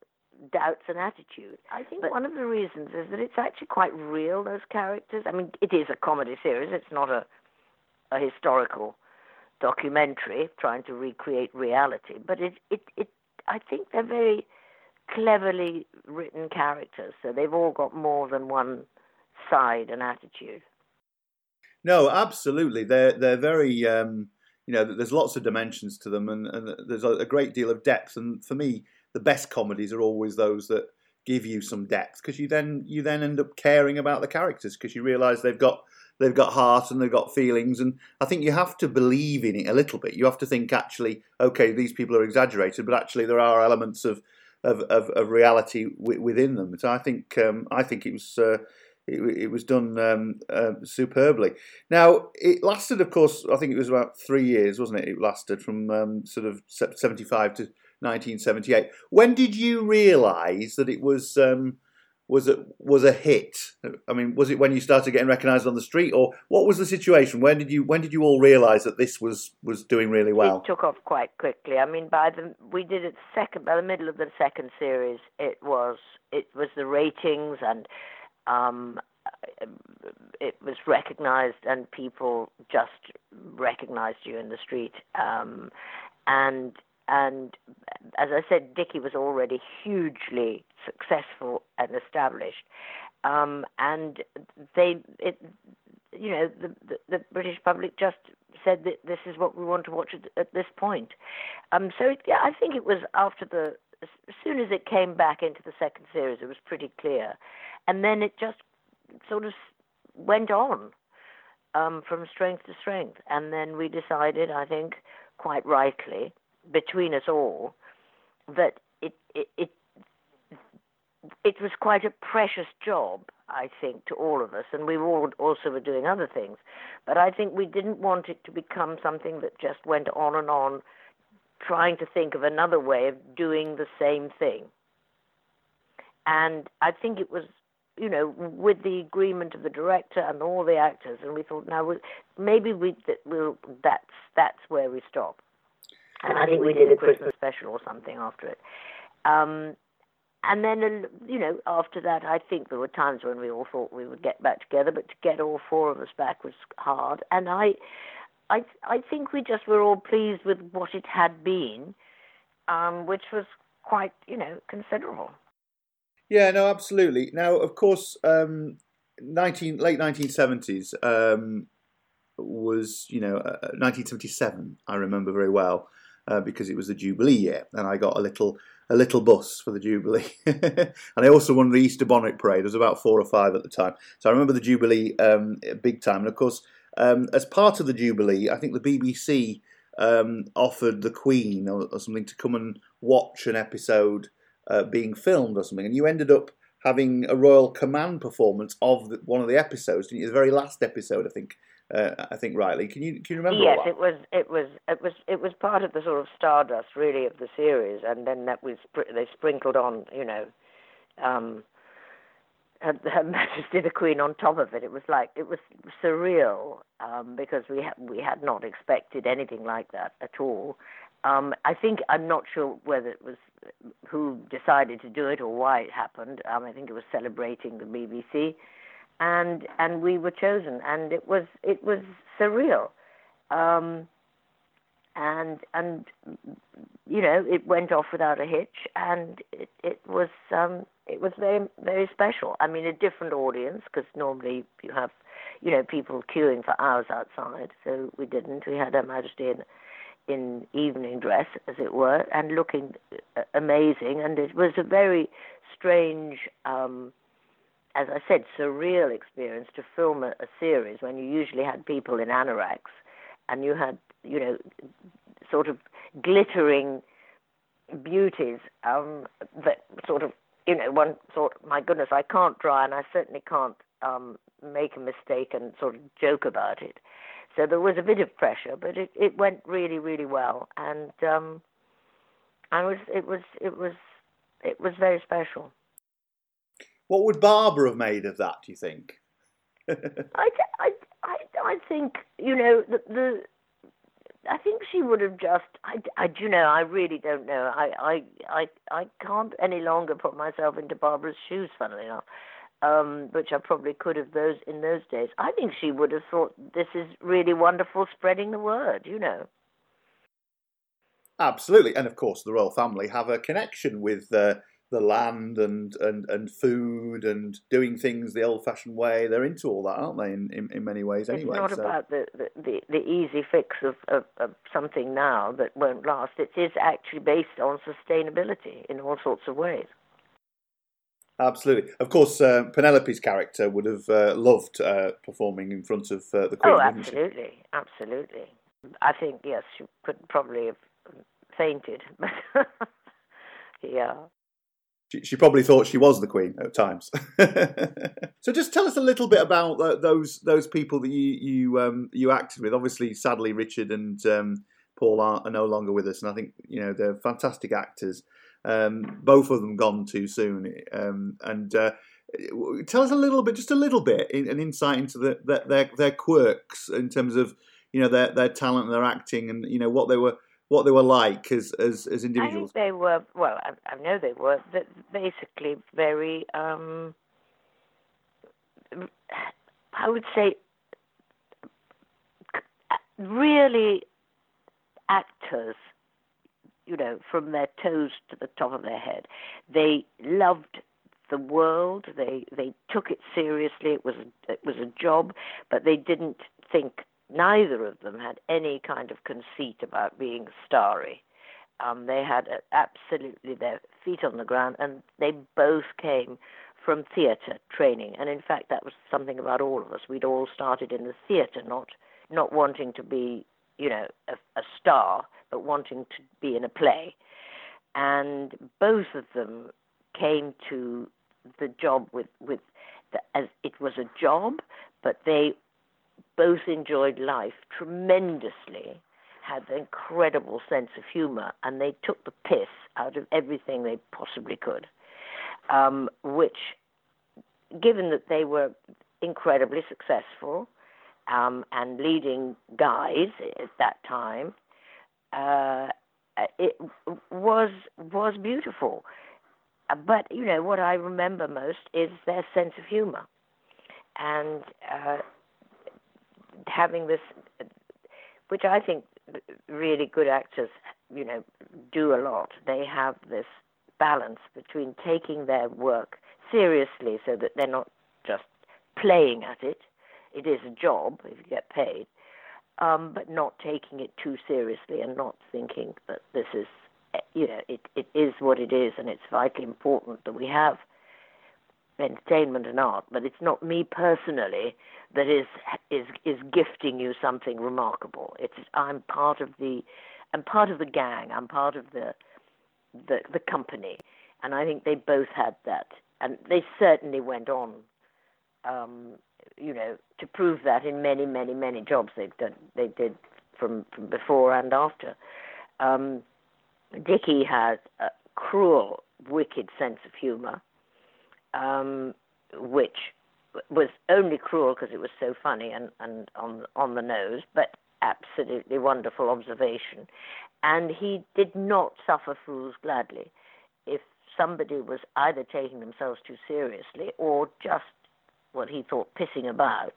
doubts and attitude. I think but, one of the reasons is that it's actually quite real, those characters. I mean, it is a comedy series, it's not a, a historical documentary trying to recreate reality, but it, it, it, I think they're very cleverly written characters, so they've all got more than one side and attitude. No, absolutely. They're they're very um, you know there's lots of dimensions to them, and, and there's a, a, great deal of depth. And for me, the best comedies are always those that give you some depth because you then you then end up caring about the characters because you realise they've got they've got heart and they've got feelings and I think you have to believe in it a little bit. You have to think actually, okay, these people are exaggerated, but actually there are elements of of, of, of reality w- within them. So I think um, I think it was uh, it, it was done um, uh, superbly. Now it lasted, of course. I think it was about three years, wasn't it? It lasted from um, sort of seventy five to 1978. When did you realise that it was um, was a, was a hit? I mean, was it when you started getting recognised on the street, or what was the situation? When did you when did you all realise that this was was doing really well? It took off quite quickly. I mean, by the we did it second by the middle of the second series. It was it was the ratings and um, it was recognised, and people just recognised you in the street. Um, and and as I said, Dickie was already hugely successful and established, um, and they, it, you know, the, the, the British public just said that this is what we want to watch at, at this point. Um, so yeah, I think it was after the as soon as it came back into the second series, it was pretty clear, and then it just sort of went on um, from strength to strength, and then we decided, I think, quite rightly, between us all that it it it, it was quite a precious job, I think, to all of us, and we all also were doing other things. But I think we didn't want it to become something that just went on and on, trying to think of another way of doing the same thing. And I think it was, you know, with the agreement of the director and all the actors, and we thought, now maybe we will that's that's where we stop. And I think we did a Christmas special or something after it. Um, and then, you know, after that, I think there were times when we all thought we would get back together, but to get all four of us back was hard. And I, I, I think we just were all pleased with what it had been, um, which was quite, you know, considerable. Yeah, no, absolutely. Now, of course, um, nineteen late nineteen seventies um, was, you know, uh, nineteen seventy seven. I remember very well uh, because it was the Jubilee year, and I got a little a little bus for the Jubilee, and I also won the Easter Bonnet Parade. There was about four or five at the time, so I remember the Jubilee um, big time. And of course, um, as part of the Jubilee, I think the BBC um, offered the Queen or, or, something to come and watch an episode uh, being filmed or something, and you ended up having a royal command performance of the, one of the episodes, didn't you? The very last episode, I think, uh, I think rightly. Can you can you remember? Yes, it was it was it was it was part of the sort of stardust really of the series, and then that was they sprinkled on you know. Um, her, her Majesty the Queen on top of it. It was like it was surreal um, because we ha- we had not expected anything like that at all. Um, I think I'm not sure whether it was who decided to do it or why it happened. Um, I think it was celebrating the BBC and and we were chosen, and it was it was surreal, um, and and you know it went off without a hitch, and it it was um, it was very very special. I mean, a different audience because normally you have you know people queuing for hours outside, so we didn't. We had Her Majesty in in evening dress, as it were, and looking uh, amazing, and it was a very strange. Um, as I said, surreal experience to film a, a series when you usually had people in anoraks and you had, you know, sort of glittering beauties um, that sort of, you know, one thought, my goodness, I can't try and I certainly can't um, make a mistake and sort of joke about it. So there was a bit of pressure, but it, it went really, really well, and um, I was, it was, it was, it was very special. What would Barbara have made of that? Do you think? I, I, I, I think you know the, the I think she would have just. I, I, you know, I really don't know. I, I, I, I can't any longer put myself into Barbara's shoes. Funnily enough, um, which I probably could have those in those days. I think she would have thought this is really wonderful, spreading the word. You know. Absolutely, and of course, the royal family have a connection with uh, the land and, and, and food and doing things the old fashioned way. They're into all that, aren't they? In, in, in many ways, anyway. It's not so. about the, the, the, easy fix of, of, of something now that won't last. It is actually based on sustainability in all sorts of ways. Absolutely. Of course, uh, Penelope's character would have uh, loved uh, performing in front of uh, the Queen. Oh, absolutely, absolutely. I think yes, she could probably have fainted. yeah she, she probably thought she was the queen at times. so just tell us a little bit about uh, those those people that you you um, you acted with. Obviously, sadly, Richard and um, Paul are, are, no longer with us, and I think you know they're fantastic actors. Um, both of them gone too soon, um, and uh, tell us a little bit, just a little bit, an insight into the, the, their their quirks in terms of you know their their talent and their acting, and you know what they were what they were like as as, as individuals. I think they were well. I, I know they were basically very. Um, I would say really actors you know, from their toes to the top of their head. They loved the world. They they took it seriously. It was it was a job, but they didn't think. Neither of them had any kind of conceit about being starry. Um, they had absolutely their feet on the ground, and they both came from theatre training. And in fact, that was something about all of us. We'd all started in the theatre, not not wanting to be, you know, a, a star, but wanting to be in a play. And both of them came to the job with with the, as it was a job, but they both enjoyed life tremendously, had an incredible sense of humor, and they took the piss out of everything they possibly could. Um, which, given that they were incredibly successful um, and leading guys at that time, uh, it was was beautiful. But you know what I remember most is their sense of humor, and uh, having this, which I think really good actors, you know, do a lot. They have this balance between taking their work seriously, so that they're not just playing at it. It is a job if you get paid, um, but not taking it too seriously and not thinking that this is, you know, it, it is what it is and it's vitally important that we have entertainment and art, but it's not me personally that is is is gifting you something remarkable. It's I'm part of the I'm part of the gang. I'm part of the the the company, and I think they both had that, and they certainly went on um, you know, to prove that in many, many, many jobs they've done, they did from, from before and after. Um, Dickie had a cruel, wicked sense of humour, um, which was only cruel because it was so funny and, and on on the nose, but absolutely wonderful observation. And he did not suffer fools gladly. If somebody was either taking themselves too seriously or just what he thought pissing about,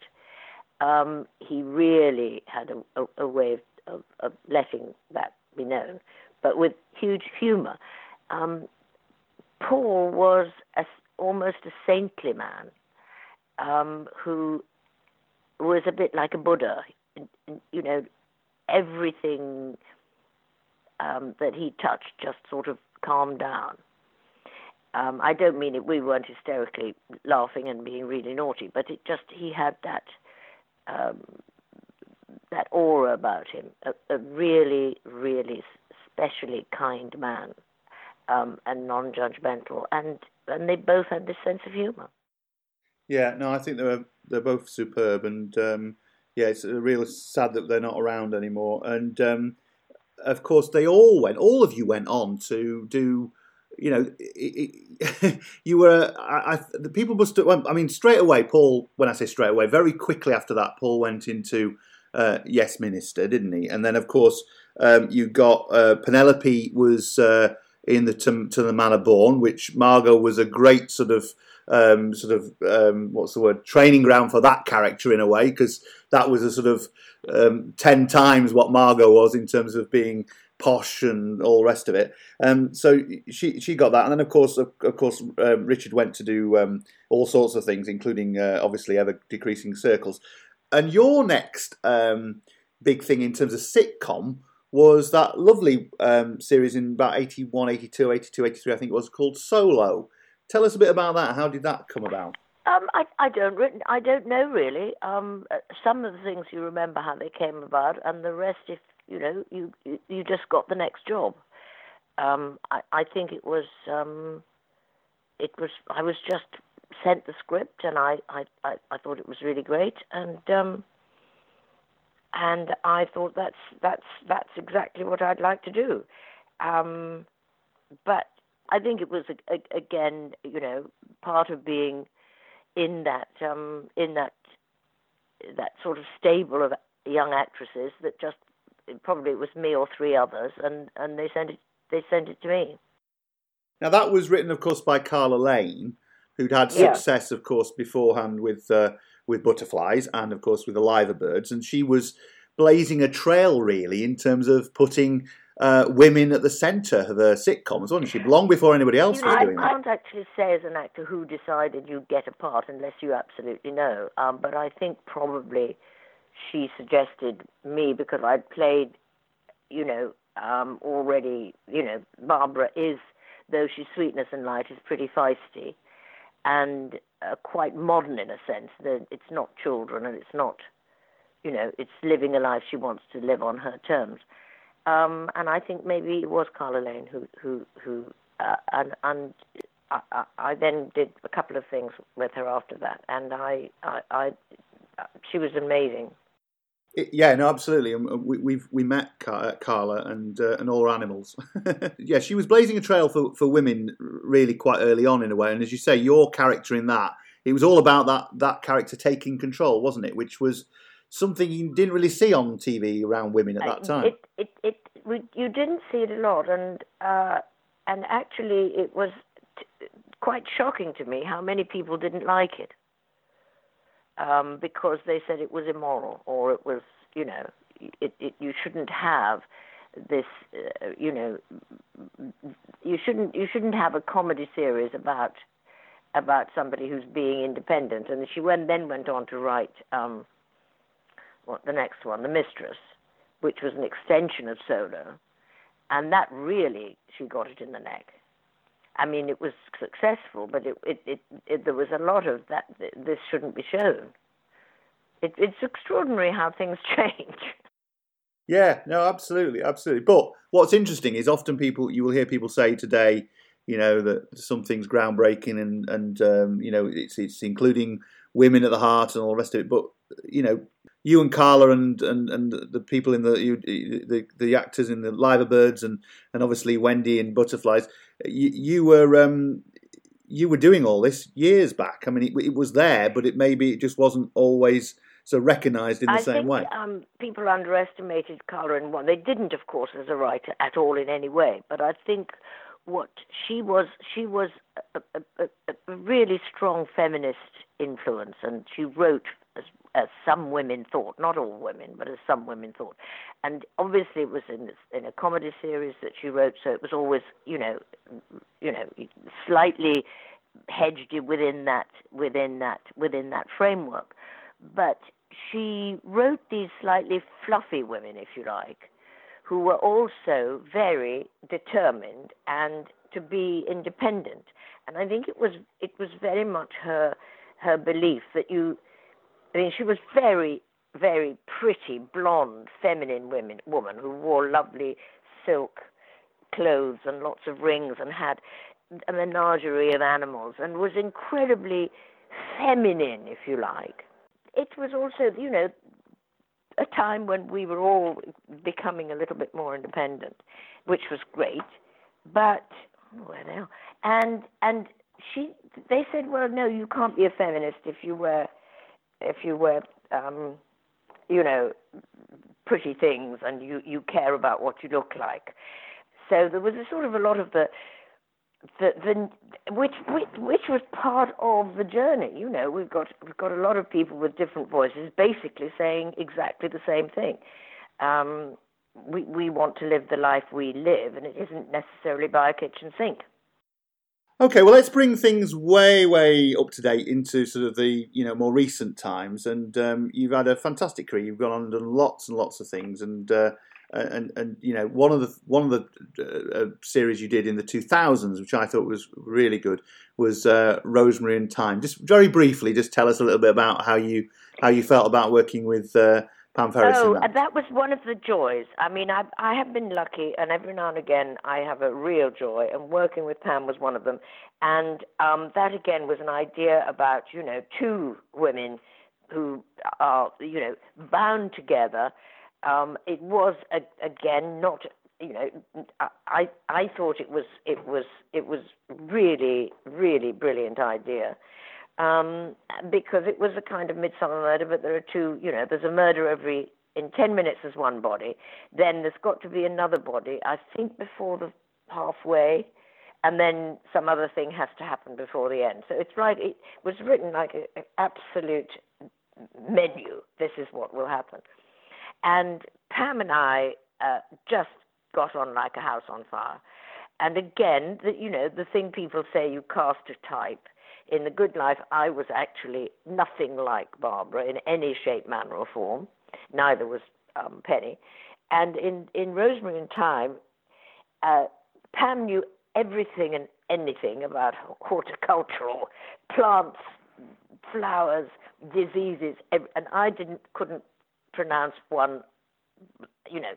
um, he really had a, a, a way of, of, letting that be known, but with huge humour. Um, Paul was a, almost a saintly man um, who was a bit like a Buddha. You know, everything um, that he touched just sort of calmed down. Um, I don't mean it. We weren't hysterically laughing and being really naughty, but it just he had that um, that aura about him. A, a really, really specially kind man, um, and non-judgmental, and and they both had this sense of humour. Yeah, no, I think they're they're both superb, and um, yeah, it's really sad that they're not around anymore. And um, of course, they all went. All of you went on to do you know, it, it, you were. I, I, the people must. I mean, straight away, Paul. When I say straight away, very quickly after that, Paul went into uh, Yes Minister, didn't he? And then, of course, um, you got uh, Penelope was uh, in the to, to, the Manor Born, which Margot was a great sort of. Um, sort of um, what's the word training ground for that character in a way because that was a sort of um, ten times what Margot was in terms of being posh and all the rest of it. Um, so she she got that, and then of course of, of course um, Richard went to do um, all sorts of things, including uh, obviously ever decreasing circles. And your next um, big thing in terms of sitcom was that lovely um, series in about 81, 82, 82, 83, I think it was called Solo. Tell us a bit about that. How did that come about? Um, I, I don't I don't know really. Um, uh, some of the things you remember how they came about, and the rest, if you know, you you just got the next job. Um, I, I think it was um, it was I was just sent the script and I, I, I, I thought it was really great and um, and I thought that's that's that's exactly what I'd like to do. Um, but I think it was a, a, again, you know, part of being in that um, in that that sort of stable of young actresses that just probably it was me or three others, and and they sent it they sent it to me. Now that was written, of course, by Carla Lane, who'd had Yeah. success, of course, beforehand with uh, with butterflies and, of course, with the liver birds, and she was blazing a trail really in terms of putting uh, women at the centre of her sitcoms, wasn't she? Long before anybody else You was know, I doing that. I can't actually say as an actor who decided you'd get a part unless you absolutely know. Um, but I think probably she suggested me because I'd played, you know, um, already. You know, Barbara is, though she's sweetness and light, is pretty feisty, and uh, quite modern in a sense. That it's not children and it's not, you know, it's living a life she wants to live on her terms. Um, and I think maybe it was Carla Lane who who who uh, and and I, I, then did a couple of things with her after that, and I I, I she was amazing. It- yeah, no, absolutely. And we, we've we met Car- Carla and uh, and all her animals. yeah, she was blazing a trail for, for women really quite early on in a way. And as you say, your character in that it was all about that that character taking control, wasn't it? Which was something you didn't really see on TV around women at that Uh, time. It it it you didn't see it a lot, and uh, and actually it was t- quite shocking to me how many people didn't like it um, because they said it was immoral or it was you know it, it you shouldn't have this uh, you know you shouldn't you shouldn't have a comedy series about about somebody who's being independent. And she went then went on to write um what the next one the mistress which was an extension of solo. And that really she got it in the neck I mean, it was successful, but it, it, it, it there was a lot of that. This shouldn't be shown. It, it's extraordinary how things change. Yeah, no, absolutely, absolutely. But what's interesting is often people you will hear people say today, you know, that something's groundbreaking and and um, you know it's it's including women at the heart and all the rest of it. But you know, you and Carla and and, and the people in the you, the the actors in the Liver Birds and and obviously Wendy and Butterflies, you, you were. Um, you were doing all this years back. I mean, it, it was there, but it maybe it just wasn't always so recognised in the I same think way. Um, people underestimated Carla in one. They didn't, of course, as a writer at all in any way. But I think what she was, she was a, a, a, a really strong feminist influence, and she wrote as, some women thought, not all women, but as some women thought. And obviously, it was in in a comedy series that she wrote, so it was always, you know, you know, slightly hedged within that within that within that framework. But she wrote these slightly fluffy women, if you like, who were also very determined and to be independent. And I think it was it was very much her her belief that you I mean she was very very pretty blonde feminine women woman who wore lovely silk clothes and lots of rings and had a menagerie of animals and was incredibly feminine if you like. It was also you know a time when we were all becoming a little bit more independent which was great but where they and and she they said well no you can't be a feminist if you wear if you wear um you know pretty things and you you care about what you look like so there was a sort of a lot of the the, the which, which which was part of the journey. You know, we've got we've got a lot of people with different voices, basically saying exactly the same thing. Um, we we want to live the life we live, and it isn't necessarily by a kitchen sink. Okay, well, let's bring things way, way up to date into sort of the you know more recent times. And um, you've had a fantastic career. You've gone on and done lots and lots of things. And uh, and and you know one of the one of the uh, uh, series you did in the 2000s, which I thought was really good, was uh, Rosemary and Thyme. Just very briefly, just tell us a little bit about how you how you felt about working with uh, Pam Ferris. Oh, that. that was one of the joys. I mean, I I have been lucky, and every now and again I have a real joy, and working with Pam was one of them. And um, that again was an idea about you know two women who are you know bound together. Um, it was a, again not you know I I thought it was it was it was really really brilliant idea. Um, because it was a kind of Midsomer Murder. But there are two, you know, there's a murder every in ten minutes. There's one body. Then there's got to be another body. I think before the halfway, and then some other thing has to happen before the end. So it's right. It was written like an absolute menu. This is what will happen. And Pam and I uh, just got on like a house on fire. And again, the, you know, the thing people say you cast a type. In The Good Life, I was actually nothing like Barbara in any shape, manner, or form. Neither was um, Penny. And in, in Rosemary and Thyme, uh, Pam knew everything and anything about horticultural plants, flowers, diseases, and I didn't couldn't pronounce one, you know,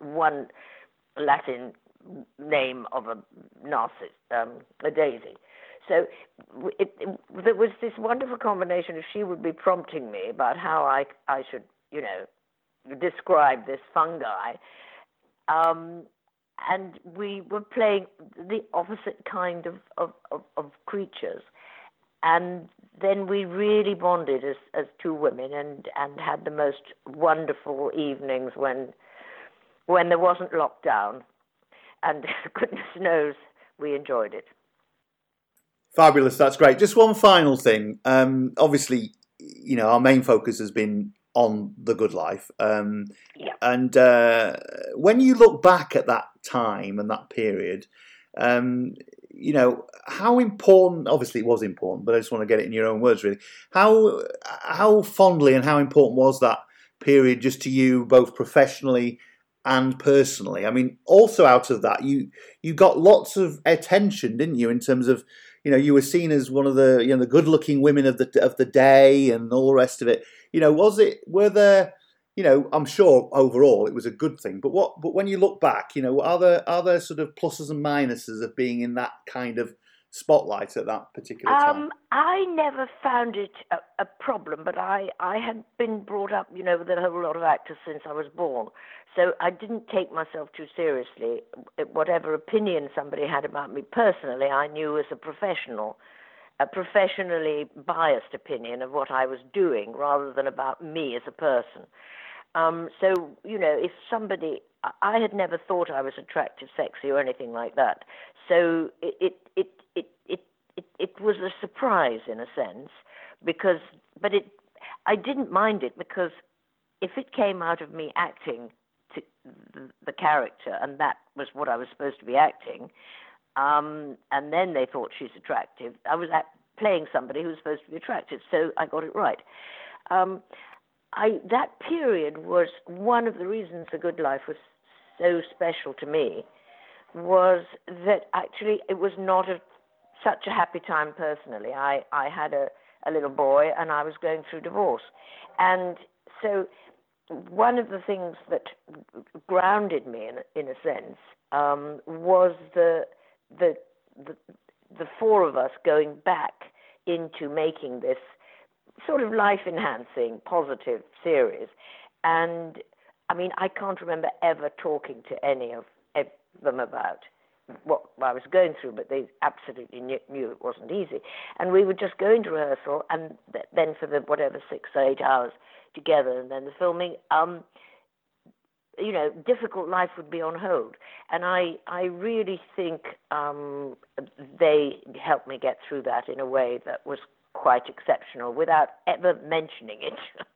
one Latin name of a narcissus, um, a daisy. So it, it, there was this wonderful combination. If she would be prompting me about how I I should, you know, describe this fungi, um, and we were playing the opposite kind of, of, of, of creatures. And then we really bonded as, as two women and, and had the most wonderful evenings when when there wasn't lockdown. And goodness knows we enjoyed it. Fabulous, that's great. Just one final thing. Um, obviously, you know, our main focus has been on the good life. Um, yeah. And uh, when you look back at that time and that period, um, you know how important. Obviously, it was important, but I just want to get it in your own words, really. How how fondly and how important was that period just to you, both professionally and personally? I mean, also out of that, you you got lots of attention, didn't you, in terms of you know you were seen as one of the you know the good looking women of the of the day and all the rest of it you know, was it were there? You know, I'm sure overall it was a good thing. But what? But when you look back, you know, are there are there sort of pluses and minuses of being in that kind of spotlight at that particular time? Um, I never found it a, a, problem, but I, I had been brought up, you know, with a whole lot of actors since I was born. So I didn't take myself too seriously. Whatever opinion somebody had about me personally, I knew as a professional a professionally biased opinion of what I was doing rather than about me as a person. Um, so, you know, if somebody, I had never thought I was attractive, sexy, or anything like that. So it, it, it, it, it, it, was a surprise in a sense because, but it, I didn't mind it because if it came out of me acting to the, character and that was what I was supposed to be acting, um, and then they thought she's attractive. I was playing somebody who was supposed to be attractive, so I got it right. Um, I that period was one of the reasons The Good Life was so special to me. Was that actually it was not a, such a happy time personally. I I had a a little boy and I was going through divorce, and so one of the things that grounded me in in a sense um, was the the, the the four of us going back into making this sort of life enhancing, positive series. And I mean, I can't remember ever talking to any of them about what I was going through, but they absolutely knew, it wasn't easy. And we would just go into rehearsal, and th- then for the whatever six or eight hours together, and then the filming. Um, you know, difficult life would be on hold. And I, I really think um, they helped me get through that in a way that was quite exceptional without ever mentioning it.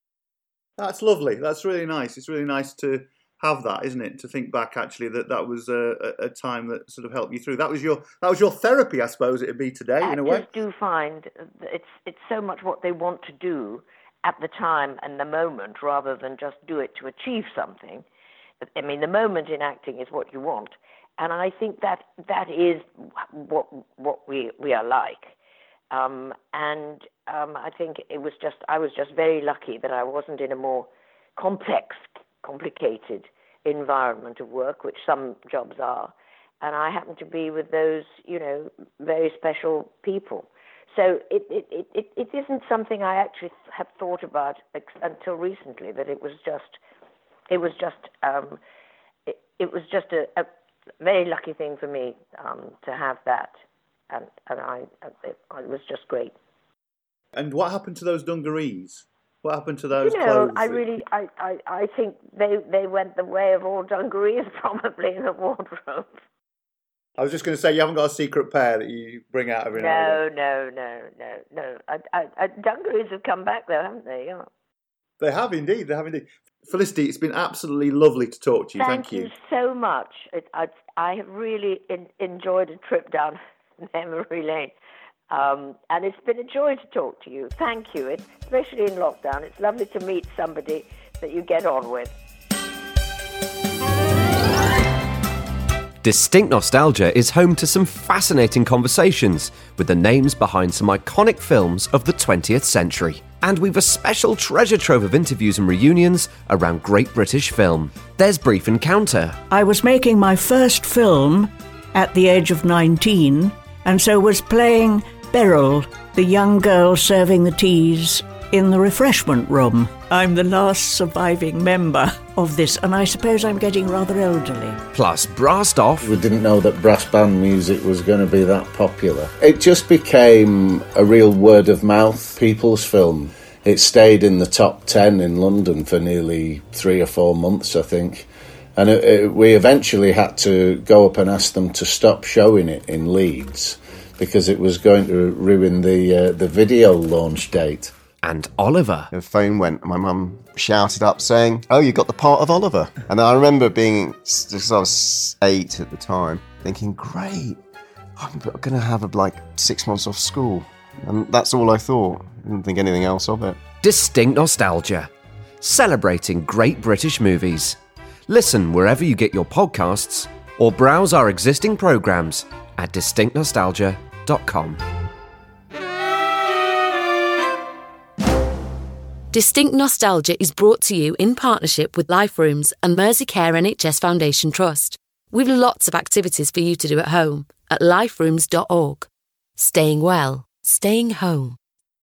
That's lovely. That's really nice. It's really nice to have that, isn't it? To think back, actually, that that was a, a time that sort of helped you through. That was your that was your therapy, I suppose it'd be today, Actors in a way. Do find it's it's so much what they want to do at the time and the moment, rather than just do it to achieve something. I mean, the moment in acting is what you want, and I think that that is what what we we are like. Um, and um, I think it was just I was just very lucky that I wasn't in a more complex, complicated environment of work, which some jobs are, and I happened to be with those you know very special people. So it it, it, it, isn't something I actually have thought about ex- until recently. That it was just it was just um, it, it was just a, a very lucky thing for me um, to have that, and and I it, it was just great. And what happened to those dungarees? What happened to those you know, clothes? I really, I, I, I think they, they went the way of all dungarees probably in the wardrobe. I was just going to say you haven't got a secret pair that you bring out every now and No, no, no, no, no. I, I, I, dungarees have come back though, haven't they? Yeah. They have indeed. They have indeed. Felicity, it's been absolutely lovely to talk to you. Thank, you so much. It, I, I have really in, enjoyed a trip down memory lane. Um, and it's been a joy to talk to you. Thank you, it, especially in lockdown. It's lovely to meet somebody that you get on with. Distinct Nostalgia is home to some fascinating conversations with the names behind some iconic films of the 20th century. And we've a special treasure trove of interviews and reunions around Great British film. There's Brief Encounter, I was making my first film at the age of 19, and so was playing Beryl, the young girl serving the teas in the refreshment room. I'm the last surviving member of this, and I suppose I'm getting rather elderly. plus Brassed Off, We didn't know that brass band music was going to be that popular. It just became a real word of mouth people's film. It stayed in the top 10 in London for nearly three or four months, I think. And it, it, we eventually had to go up and ask them to stop showing it in Leeds because it was going to ruin the, uh, the video launch date. and Oliver. The phone went, and my mum shouted up saying, "Oh, you got the part of Oliver." And I remember being, because I was eight at the time, thinking, "Great, I'm going to have like six months off school," and that's all I thought. I didn't think anything else of it. Distinct Nostalgia, celebrating great British movies. Listen wherever you get your podcasts or browse our existing programs at distinctnostalgia.com. Distinct Nostalgia is brought to you in partnership with Life Rooms and Merseycare NHS Foundation Trust. We've lots of activities for you to do at home at liferooms.org. Staying well, staying home.